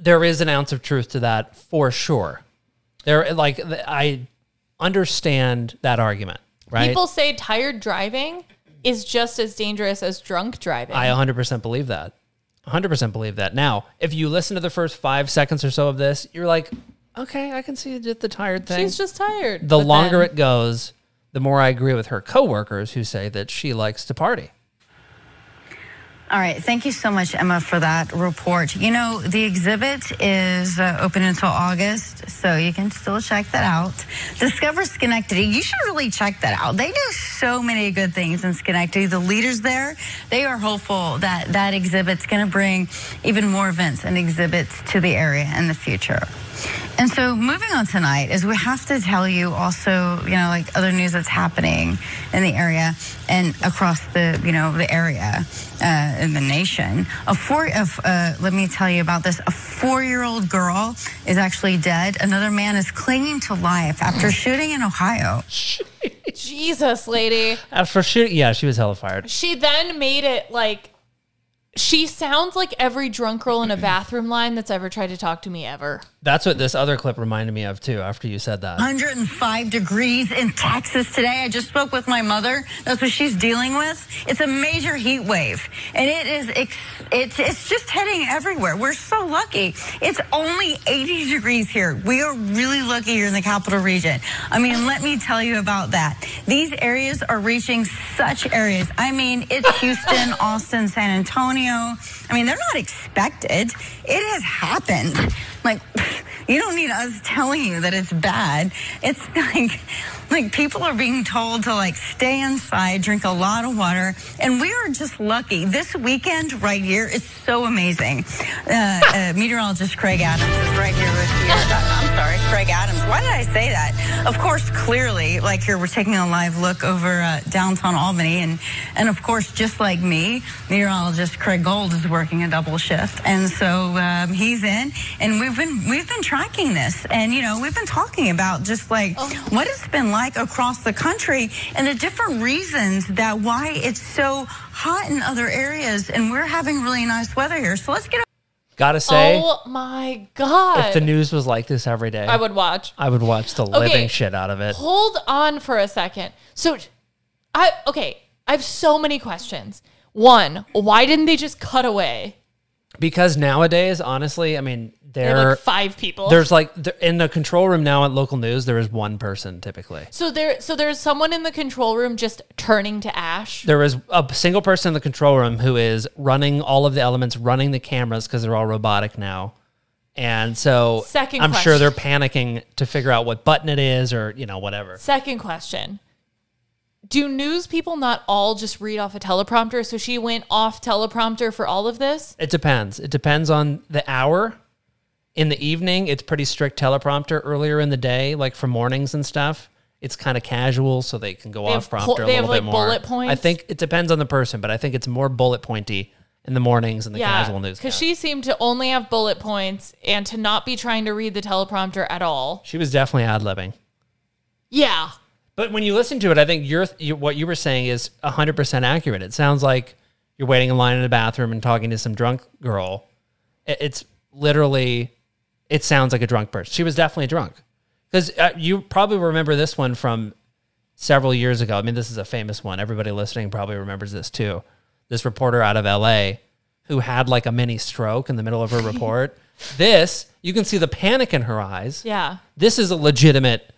there is an ounce of truth to that for sure. There, like, I understand that argument, right? people say tired driving is just as dangerous as drunk driving. I 100% believe that. 100% believe that. Now, if you listen to the first five seconds or so of this, you're like, okay, I can see the the tired thing. She's just tired. the But longer then- it goes, the more I agree with her coworkers who say that she likes to party. All right. Thank you so much, Emma, for that report. You know, the exhibit is uh, open until August, so you can still check that out. Discover Schenectady. You should really check that out. They do so many good things in Schenectady. The leaders there, they are hopeful that that exhibit's going to bring even more events and exhibits to the area in the future. And so moving on tonight is we have to tell you also, you know, like other news that's happening in the area and across the, you know, the area uh, in the nation. A four, of, uh, let me tell you about this. A four-year-old girl is actually dead. Another man is clinging to life after shooting in Ohio. [LAUGHS] Jesus, lady. After shooting, yeah, she was hella fired. She then made it like she sounds like every drunk girl in a bathroom line that's ever tried to talk to me ever. That's what this other clip reminded me of too. After you said that, 105 degrees in Texas today. I just spoke with my mother. That's what she's dealing with. It's a major heat wave, and it is ex- it's it's just heading everywhere. We're so lucky. It's only 80 degrees here. We are really lucky here in the capital region. I mean, let me tell you about that. These areas are reaching such areas. I mean, it's Houston, Austin, San Antonio. I mean, they're not expected. It has happened. Like, [LAUGHS] you don't need us telling you that it's bad. It's [LAUGHS] like, like people are being told to like stay inside, drink a lot of water, and we are just lucky. This weekend right here is so amazing. Uh, uh, meteorologist Craig Adams is right here with you. I'm sorry, Craig Adams. Why did I say that? Of course, clearly, like here, we're taking a live look over uh, downtown Albany, and and of course, just like me, meteorologist Craig Gold is working a double shift, and so um, he's in, and we've been we've been tracking this, and you know we've been talking about just like what it's been like across the country and the different reasons that why it's so hot in other areas, and we're having really nice weather here. So let's get. gotta say, oh my god. if the news was like this every day, I would watch. I would watch the Okay. living shit out of it. Hold on for a second. So I okay, I have so many questions. One, why didn't they just cut away? Because nowadays, honestly, I mean, There like five people. There's like there, in the control room now at local news. There is one person typically. so there so there's someone in the control room just turning to ash. There is a single person in the control room who is running all of the elements, running the cameras because they're all robotic now. And so Second I'm sure they're panicking to figure out what button it is or, you know, whatever. Second question. Do news people not all just read off a teleprompter? So she went off teleprompter for all of this? It depends. It depends on the hour. In the evening, it's pretty strict teleprompter. Earlier in the day, like for mornings and stuff, it's kind of casual, so they can go They off prompter a they little have, bit like, more. bullet points? I think it depends on the person, but I think it's more bullet pointy in the mornings and the casual news. Because she seemed to only have bullet points and to not be trying to read the teleprompter at all. She was definitely ad libbing. Yeah. But when you listen to it, I think you're, you, what you were saying is 100% accurate. It sounds like you're waiting in line in the bathroom and talking to some drunk girl. It- It's literally, it sounds like a drunk person. She was definitely drunk. Because uh, you probably remember this one from several years ago. I mean, this is a famous one. Everybody listening probably remembers this too. This reporter out of LA who had like a mini stroke in the middle of her [LAUGHS] report. this, you can see the panic in her eyes. Yeah. This is a legitimate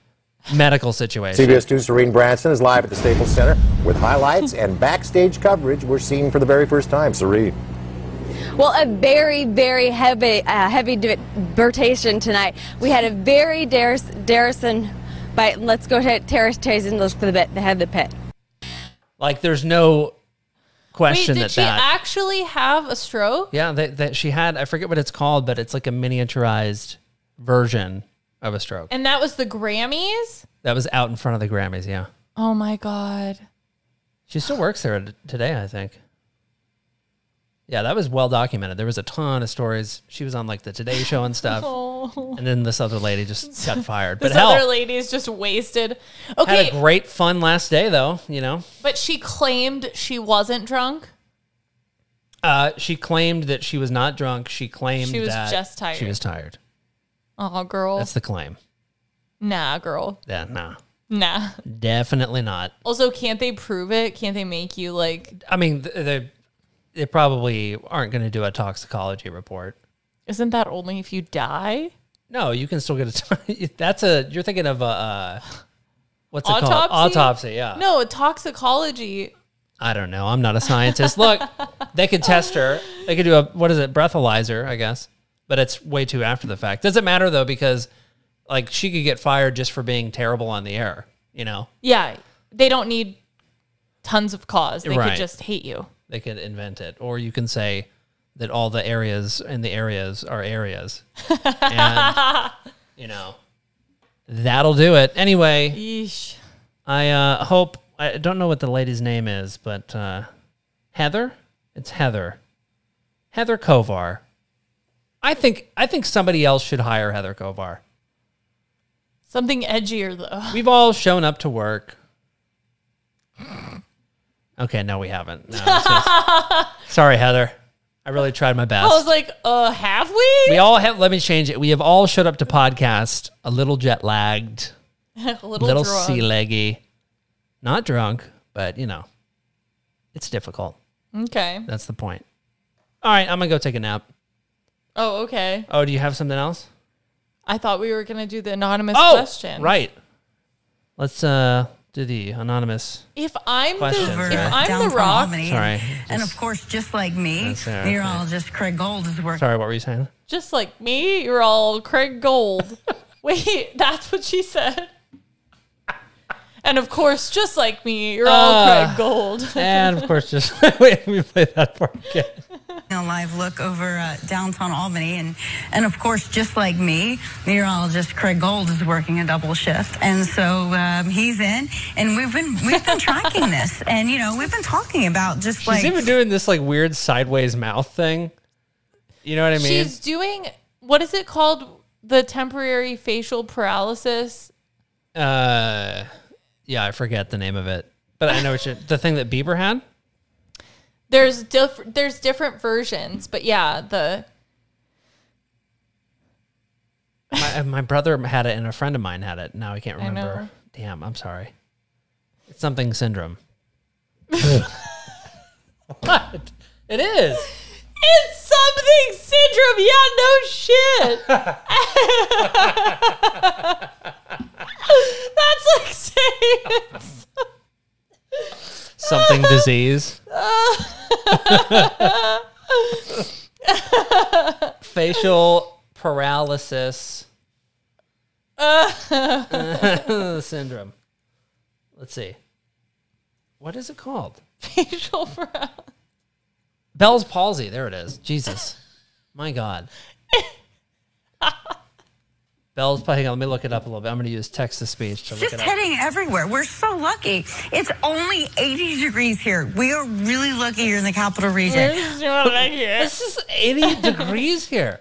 medical situation. CBS 2's Serene Branson is live at the Staples Center with highlights [LAUGHS] and backstage coverage we're seeing for the very first time. Serene. Well, a very, very heavy, uh, heavy debatation tonight. We had a very Darris, Darrison, but let's go to Terrace Tazen, look for the bit, the head of the pit. Like, there's no question Wait, did that she that. actually have a stroke? yeah, that, that she had. I forget what it's called, but it's like a miniaturized version of a stroke. And that was the Grammys? That was out in front of the Grammys. Yeah, Oh my God. she still works there today, I think. Yeah, that was well documented. There was a ton of stories. She was on like the Today Show and stuff, [LAUGHS] Oh. and then this other lady just [LAUGHS] got fired. But This hell, other lady is just wasted. Okay, had a great fun last day though. You know, but she claimed she wasn't drunk. uh, she claimed that she was not drunk. She claimed She was just tired. She was tired. Oh, girl. That's the claim. nah, girl. Yeah, no, Nah. definitely not. Also, can't they prove it? Can't they make you like? I mean, th- they they probably aren't going to do a toxicology report. Isn't that only if you die? No, you can still get a. T- [LAUGHS] that's a. You're thinking of a. Uh, what's it Autopsy? called? Autopsy. Yeah. No, a toxicology. I don't know. I'm not a scientist. Look, they could test her. They could do a what is it? Breathalyzer, I guess. But it's way too after the fact. Doesn't matter though because, like, she could get fired just for being terrible on the air. You know, Yeah, they don't need tons of cause. They Right. could just hate you. They could invent it, or you can say that all the areas in the areas are areas, [LAUGHS] and you know, that'll do it. Anyway, Yeesh. I uh, hope I don't know what the lady's name is, but uh, Heather. It's Heather. Heather Kovar. I think I think somebody else should hire Heather Kovar. Something edgier though. We've all shown up to work. [LAUGHS] Okay, no, we haven't. No, it's just- [LAUGHS] sorry, Heather. I really tried my best. I was like, uh, have we? we all have. Let me change it. We have all showed up to podcast a little jet lagged, [LAUGHS] a little, little drunk. sea leggy, not drunk, but you know, it's difficult. Okay. That's the point. All right, I'm gonna go take a nap. Oh, okay. Oh, do you have something else? I thought we were gonna do the anonymous oh, question. right. Let's uh do the anonymous. If I'm Questions, the right? if I'm Downtown the rock, Albany. Sorry, And of course, just like me, That's all right. meteorologist Craig Gold is working. Sorry, what were you saying? just like me, you're all Craig Gold. [LAUGHS] Wait, that's what she said. And of course, just like me, you're all Ah. Craig Gold. and of course, just [LAUGHS] wait. Let me play that part again. [LAUGHS] A live look over uh, downtown Albany, and and of course, just like me, meteorologist Craig Gold is working a double shift, and so um, he's in, and we've been we've been tracking [LAUGHS] this, and you know we've been talking about just She's like even doing this like weird sideways mouth thing. You know what I mean? She's doing what is it called? The temporary facial paralysis. uh, yeah, I forget the name of it, but I know what you the thing that Bieber had. There's diff- there's different versions, but yeah, the My, uh, my brother had it, and a friend of mine had it. Now I can't I remember. know. Damn, I'm sorry. It's something syndrome. [LAUGHS] what? It is. it's Something syndrome. Yeah, no shit. [LAUGHS] [LAUGHS] That's like saying Something disease. Facial paralysis [LAUGHS] syndrome. Let's see. What is it called? facial paralysis. Bell's palsy. There it is. Jesus. My God. [LAUGHS] Bell's hang on, let me look it up a little bit. I'm gonna use text to speech to look Just it up. heading everywhere. We're so lucky. It's only 80 degrees here. We are really lucky here in the capital region. This is [LAUGHS] 80 [LAUGHS] degrees here.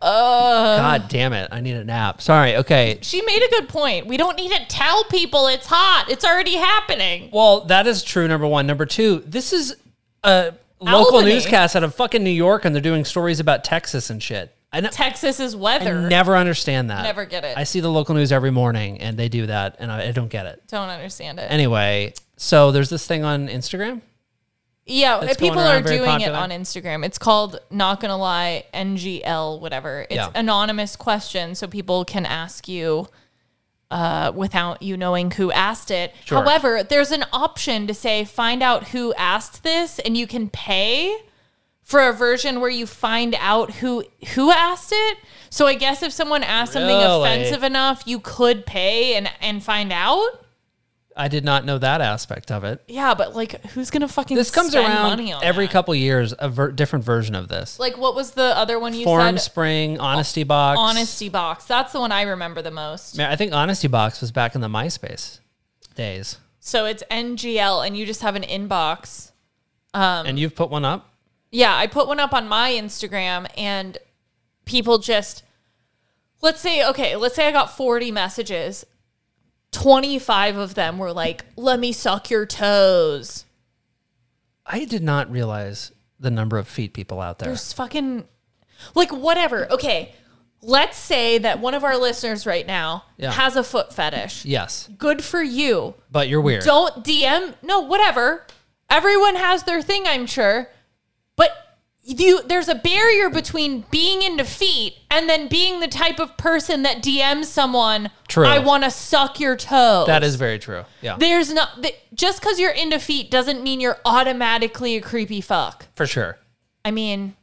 Uh, God damn it. I need a nap. Sorry. Okay. She made a good point. We don't need to tell people it's hot. It's already happening. Well, that is true, number one. Number two, this is a local Albany. newscast out of fucking New York and they're doing stories about Texas and shit. I, know, Texas's I weather. never understand that. Never get it. I see the local news every morning and they do that and I, I don't get it. don't understand it. Anyway, so there's this thing on Instagram. Yeah, That's people are doing popular. it on Instagram. It's called not gonna lie NGL whatever. It's Yeah. anonymous questions, so people can ask you uh, without you knowing who asked it. Sure. However, there's an option to say find out who asked this, and you can pay for a version where you find out who who asked it. So I guess if someone asked something offensive enough, you could pay and and find out. I did not know that aspect of it. Yeah, but like, who's gonna fucking This comes spend around money on every that? couple years, a ver- different version of this. Like, what was the other one you Form said? Spring, Honesty Box. Honesty Box. That's the one I remember the most. Man, I think Honesty Box was back in the MySpace days. So it's NGL, and you just have an inbox. Um, and you've put one up? Yeah, I put one up on my Instagram, and people just let's say okay, let's say I got forty messages. Twenty five of them were like, "Let me suck your toes." I did not realize the number of feet people out there. There's fucking like whatever. Okay, let's say that one of our listeners right now Yeah. has a foot fetish. yes, Good for you. but you're weird. Don't DM. No, whatever. Everyone has their thing, I'm sure. But you there's a barrier between being into feet and then being the type of person that DMs someone, True. I want to suck your toes. That is very true. Yeah, There's not th- just cuz you're into feet doesn't mean you're automatically a creepy fuck. for sure. I mean,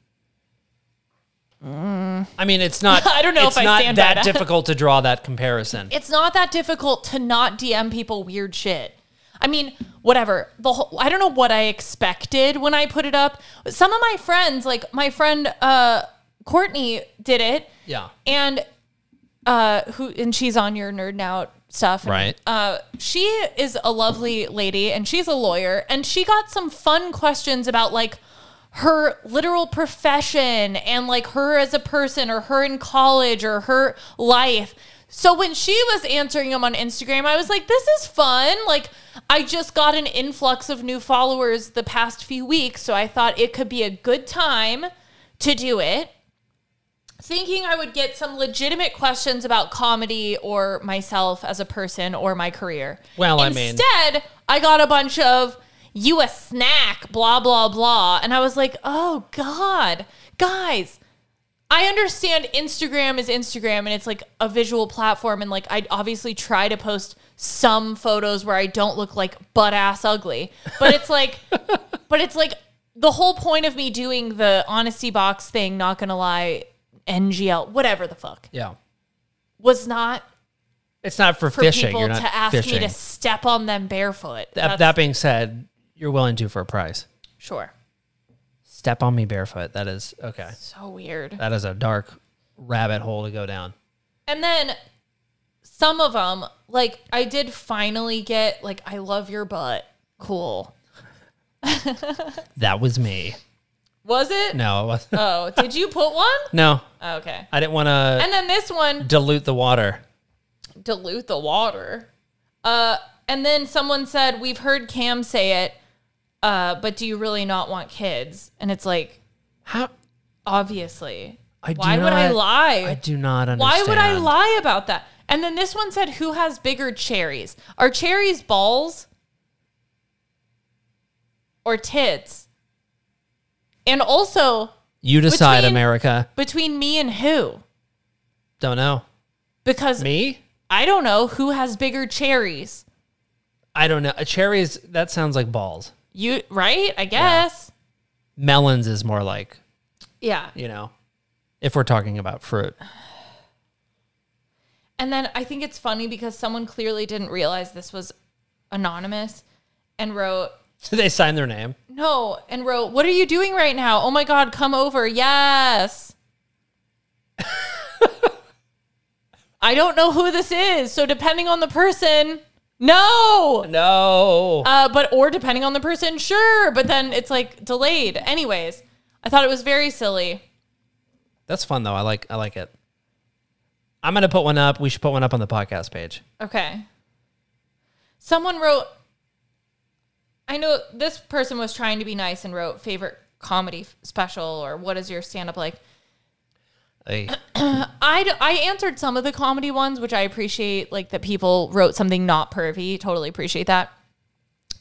mm. I mean, it's not. [LAUGHS] I don't know if I not stand that that. difficult to draw that comparison. it's not that difficult to not DM people weird shit. I mean, whatever. The whole, I don't know what I expected when I put it up. Some of my friends, like my friend uh, Courtney, did it, yeah, and uh, who and she's on your nerd out stuff, and, Right. Uh, she is a lovely lady, and she's a lawyer, and she got some fun questions about like her literal profession and like her as a person or her in college or her life. So when she was answering them on Instagram, I was like, this is fun. Like, I just got an influx of new followers the past few weeks. So I thought it could be a good time to do it. Thinking I would get some legitimate questions about comedy or myself as a person or my career. Well, I mean- Instead, I got a bunch of you a snack, blah, blah, blah. And I was like, oh God, guys, I understand Instagram is Instagram and it's like a visual platform. And like, I obviously try to post some photos where I don't look like butt ass ugly. But it's like, [LAUGHS] but it's like the whole point of me doing the honesty box thing, not gonna lie, NGL, whatever the fuck, yeah. was not It's not for, for fishing. people You're not to ask fishing. me to step on them barefoot. that, that being said, you're willing to for a price. sure. Step on me barefoot. That is okay. So weird. That is a dark rabbit hole to go down. And then some of them, like I did finally get like I love your butt. Cool. That was me. Was it? No, it wasn't. [LAUGHS] Oh, did you put one? no, Okay. I didn't want to And then this one dilute the water. dilute the water. Uh and then someone said, "We've heard Cam say it, uh, but do you really not want kids?" And it's like, how? Obviously. I do Why would I lie? I do not understand. Why would I lie about that? And then this one said, "Who has bigger cherries? Are cherries balls or tits?" And also, You decide, Between- America. Between me and who? Don't know. Because Me? I don't know who has bigger cherries. I don't know. A cherries. That sounds like balls. You right? I guess. Melons is more like Yeah. you know, if we're talking about fruit. And then I think it's funny because someone clearly didn't realize this was anonymous and wrote [LAUGHS] they sign their name? no and wrote, "What are you doing right now? Oh my god, come over." Yes. [LAUGHS] I don't know who this is, so depending on the person, no. No. Uh, but or depending on the person, sure. But then it's like delayed. Anyways, I thought it was very silly. That's fun though. I like I like it. I'm gonna put one up. We should put one up on the podcast page. Okay. Someone wrote, I know this person was trying to be nice and wrote favorite comedy special or what is your stand up like? [CLEARS THROAT] I, d- I answered some of the comedy ones, which I appreciate, like that people wrote something not pervy. Totally appreciate that.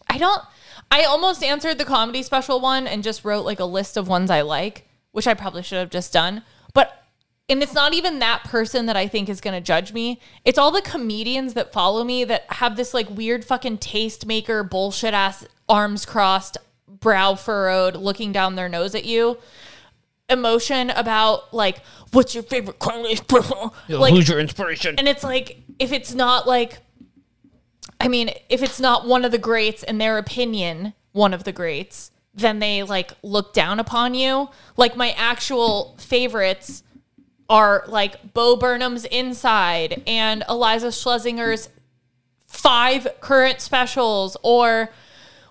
I don't, I almost answered the comedy special one and just wrote like a list of ones I like, which I probably should have just done. But, and it's not even that person that I think is going to judge me. It's all the comedians that follow me that have this like weird fucking tastemaker bullshit ass arms crossed, brow furrowed, looking down their nose at you emotion about like what's your favorite special? [LAUGHS] Like, Who's your inspiration? and it's like if it's not like I mean, if it's not one of the greats in their opinion, one of the greats, then they like look down upon you. Like my actual favorites are like Bo Burnham's Inside and Iliza Shlesinger's five current specials or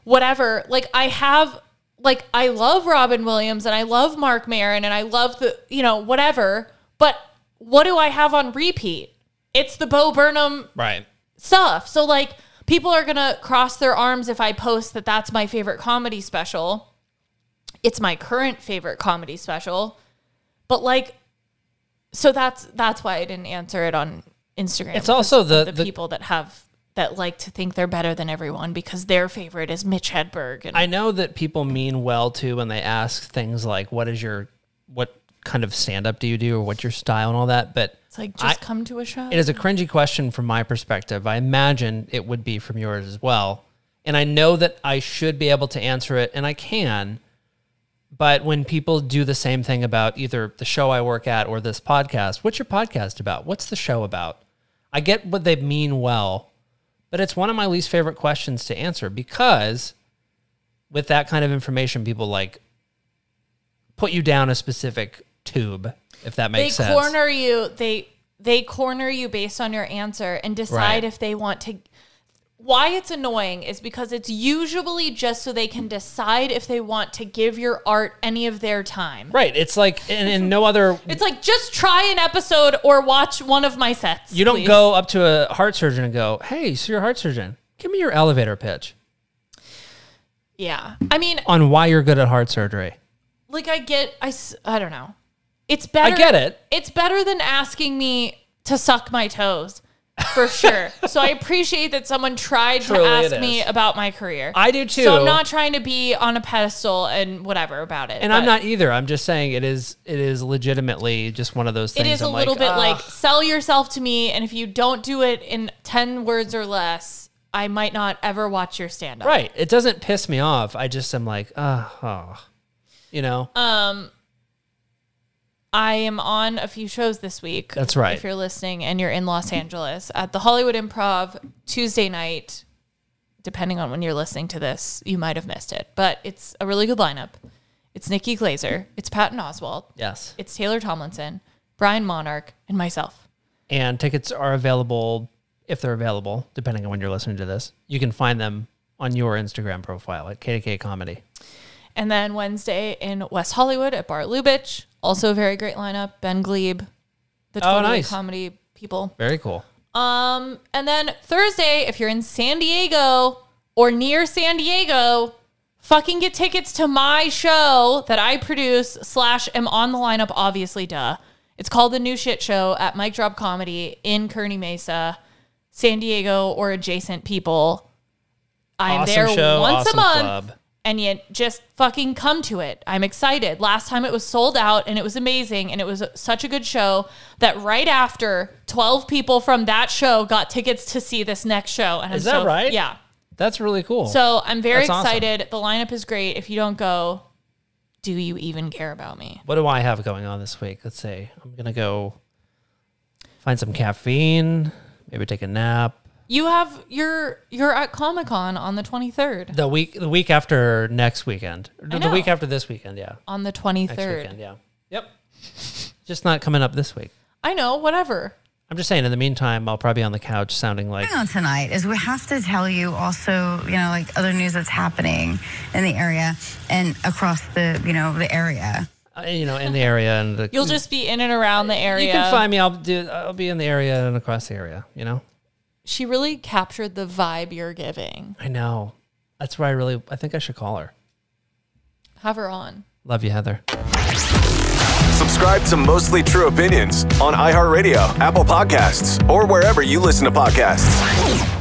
whatever. Like I have like I love Robin Williams and I love Marc Maron and I love the you know whatever, but what do I have on repeat? It's the Bo Burnham Right. stuff. So like people are going to cross their arms if I post that that's my favorite comedy special. It's my current favorite comedy special. But like so that's that's why I didn't answer it on Instagram. It's also the- the, the- people that have that like to think they're better than everyone because their favorite is Mitch Hedberg and I know that people mean well too when they ask things like, "What is your what kind of stand up do you do, or what's your style and all that?" But it's like just I- come to a show. It is a cringy question from my perspective. I imagine it would be from yours as well. And I know that I should be able to answer it, and I can. But when people do the same thing about either the show I work at or this podcast, what's your podcast about? What's the show about? I get what they mean well, but it's one of my least favorite questions to answer because with that kind of information, people like put you down a specific tube, if that makes they sense. They corner you. They they corner you based on your answer and decide Right. if they want to. Why it's annoying is because it's usually just so they can decide if they want to give your art any of their time. Right. It's like, and, and no other [LAUGHS] It's like just try an episode or watch one of my sets. You don't please. go up to a heart surgeon and go, "Hey, so you're a heart surgeon. Give me your elevator pitch Yeah, I mean, on why you're good at heart surgery." like I get, I s- I don't know. It's better. I get it. It's better than asking me to suck my toes, for sure. so I appreciate that someone tried Truly to ask me about my career. I do too. So I'm not trying to be on a pedestal and whatever about it. And I'm not either. I'm just saying it is it is legitimately just one of those It things. is a I'm little like, bit like sell yourself to me, and if you don't do it in ten words or less, I might not ever watch your stand up. right. It doesn't piss me off. I just am like, ah, oh, you know. Um, I am on a few shows this week. That's right. If you're listening and you're in Los Angeles at the Hollywood Improv Tuesday night, depending on when you're listening to this, you might have missed it, but it's a really good lineup. It's Nikki Glazer, it's Patton Oswalt, Yes. it's Taylor Tomlinson, Brian Monarch, and myself. And tickets are available if they're available, depending on when you're listening to this. You can find them on your Instagram profile at KDK Comedy. And then Wednesday in West Hollywood at Bar Lubitsch, also a very great lineup. Ben Gleib, the Oh, nice. comedy people. Very cool. Um, and then Thursday, if you're in San Diego or near San Diego, fucking get tickets to my show that I produce slash am on the lineup. Obviously, duh. It's called the New Shit Show at Mic Drop Comedy in Kearny Mesa, San Diego or adjacent people. I am Awesome there show, once awesome a month. club. And yet just fucking come to it. I'm excited. Last time it was sold out and it was amazing and it was such a good show that right after 12 people from that show got tickets to see this next show. And Is I'm that so- right? Yeah. That's really cool. So I'm very That's awesome. excited. The lineup is great. If you don't go, do you even care about me? What do I have going on this week? Let's see. I'm gonna go find some caffeine, maybe take a nap. You have you're you're at Comic Con on the 23rd. The week the week after next weekend. I The week after this weekend, yeah. On the 23rd. yeah. Yep. Just not coming up this week. I know, whatever. I'm just saying in the meantime I'll probably be on the couch sounding like on tonight is we have to tell you also, you know, like other news that's happening in the area and across the, you know, the area. uh, you know, in the area and the You'll just be in and around the area. You can find me. I'll do. I'll be in the area and across the area. You know. She really captured the vibe you're giving. I know. That's why I really. I think I should call her. Have her on. Love you, Heather. Subscribe to Mostly True Opinions on iHeartRadio, Apple Podcasts, or wherever you listen to podcasts.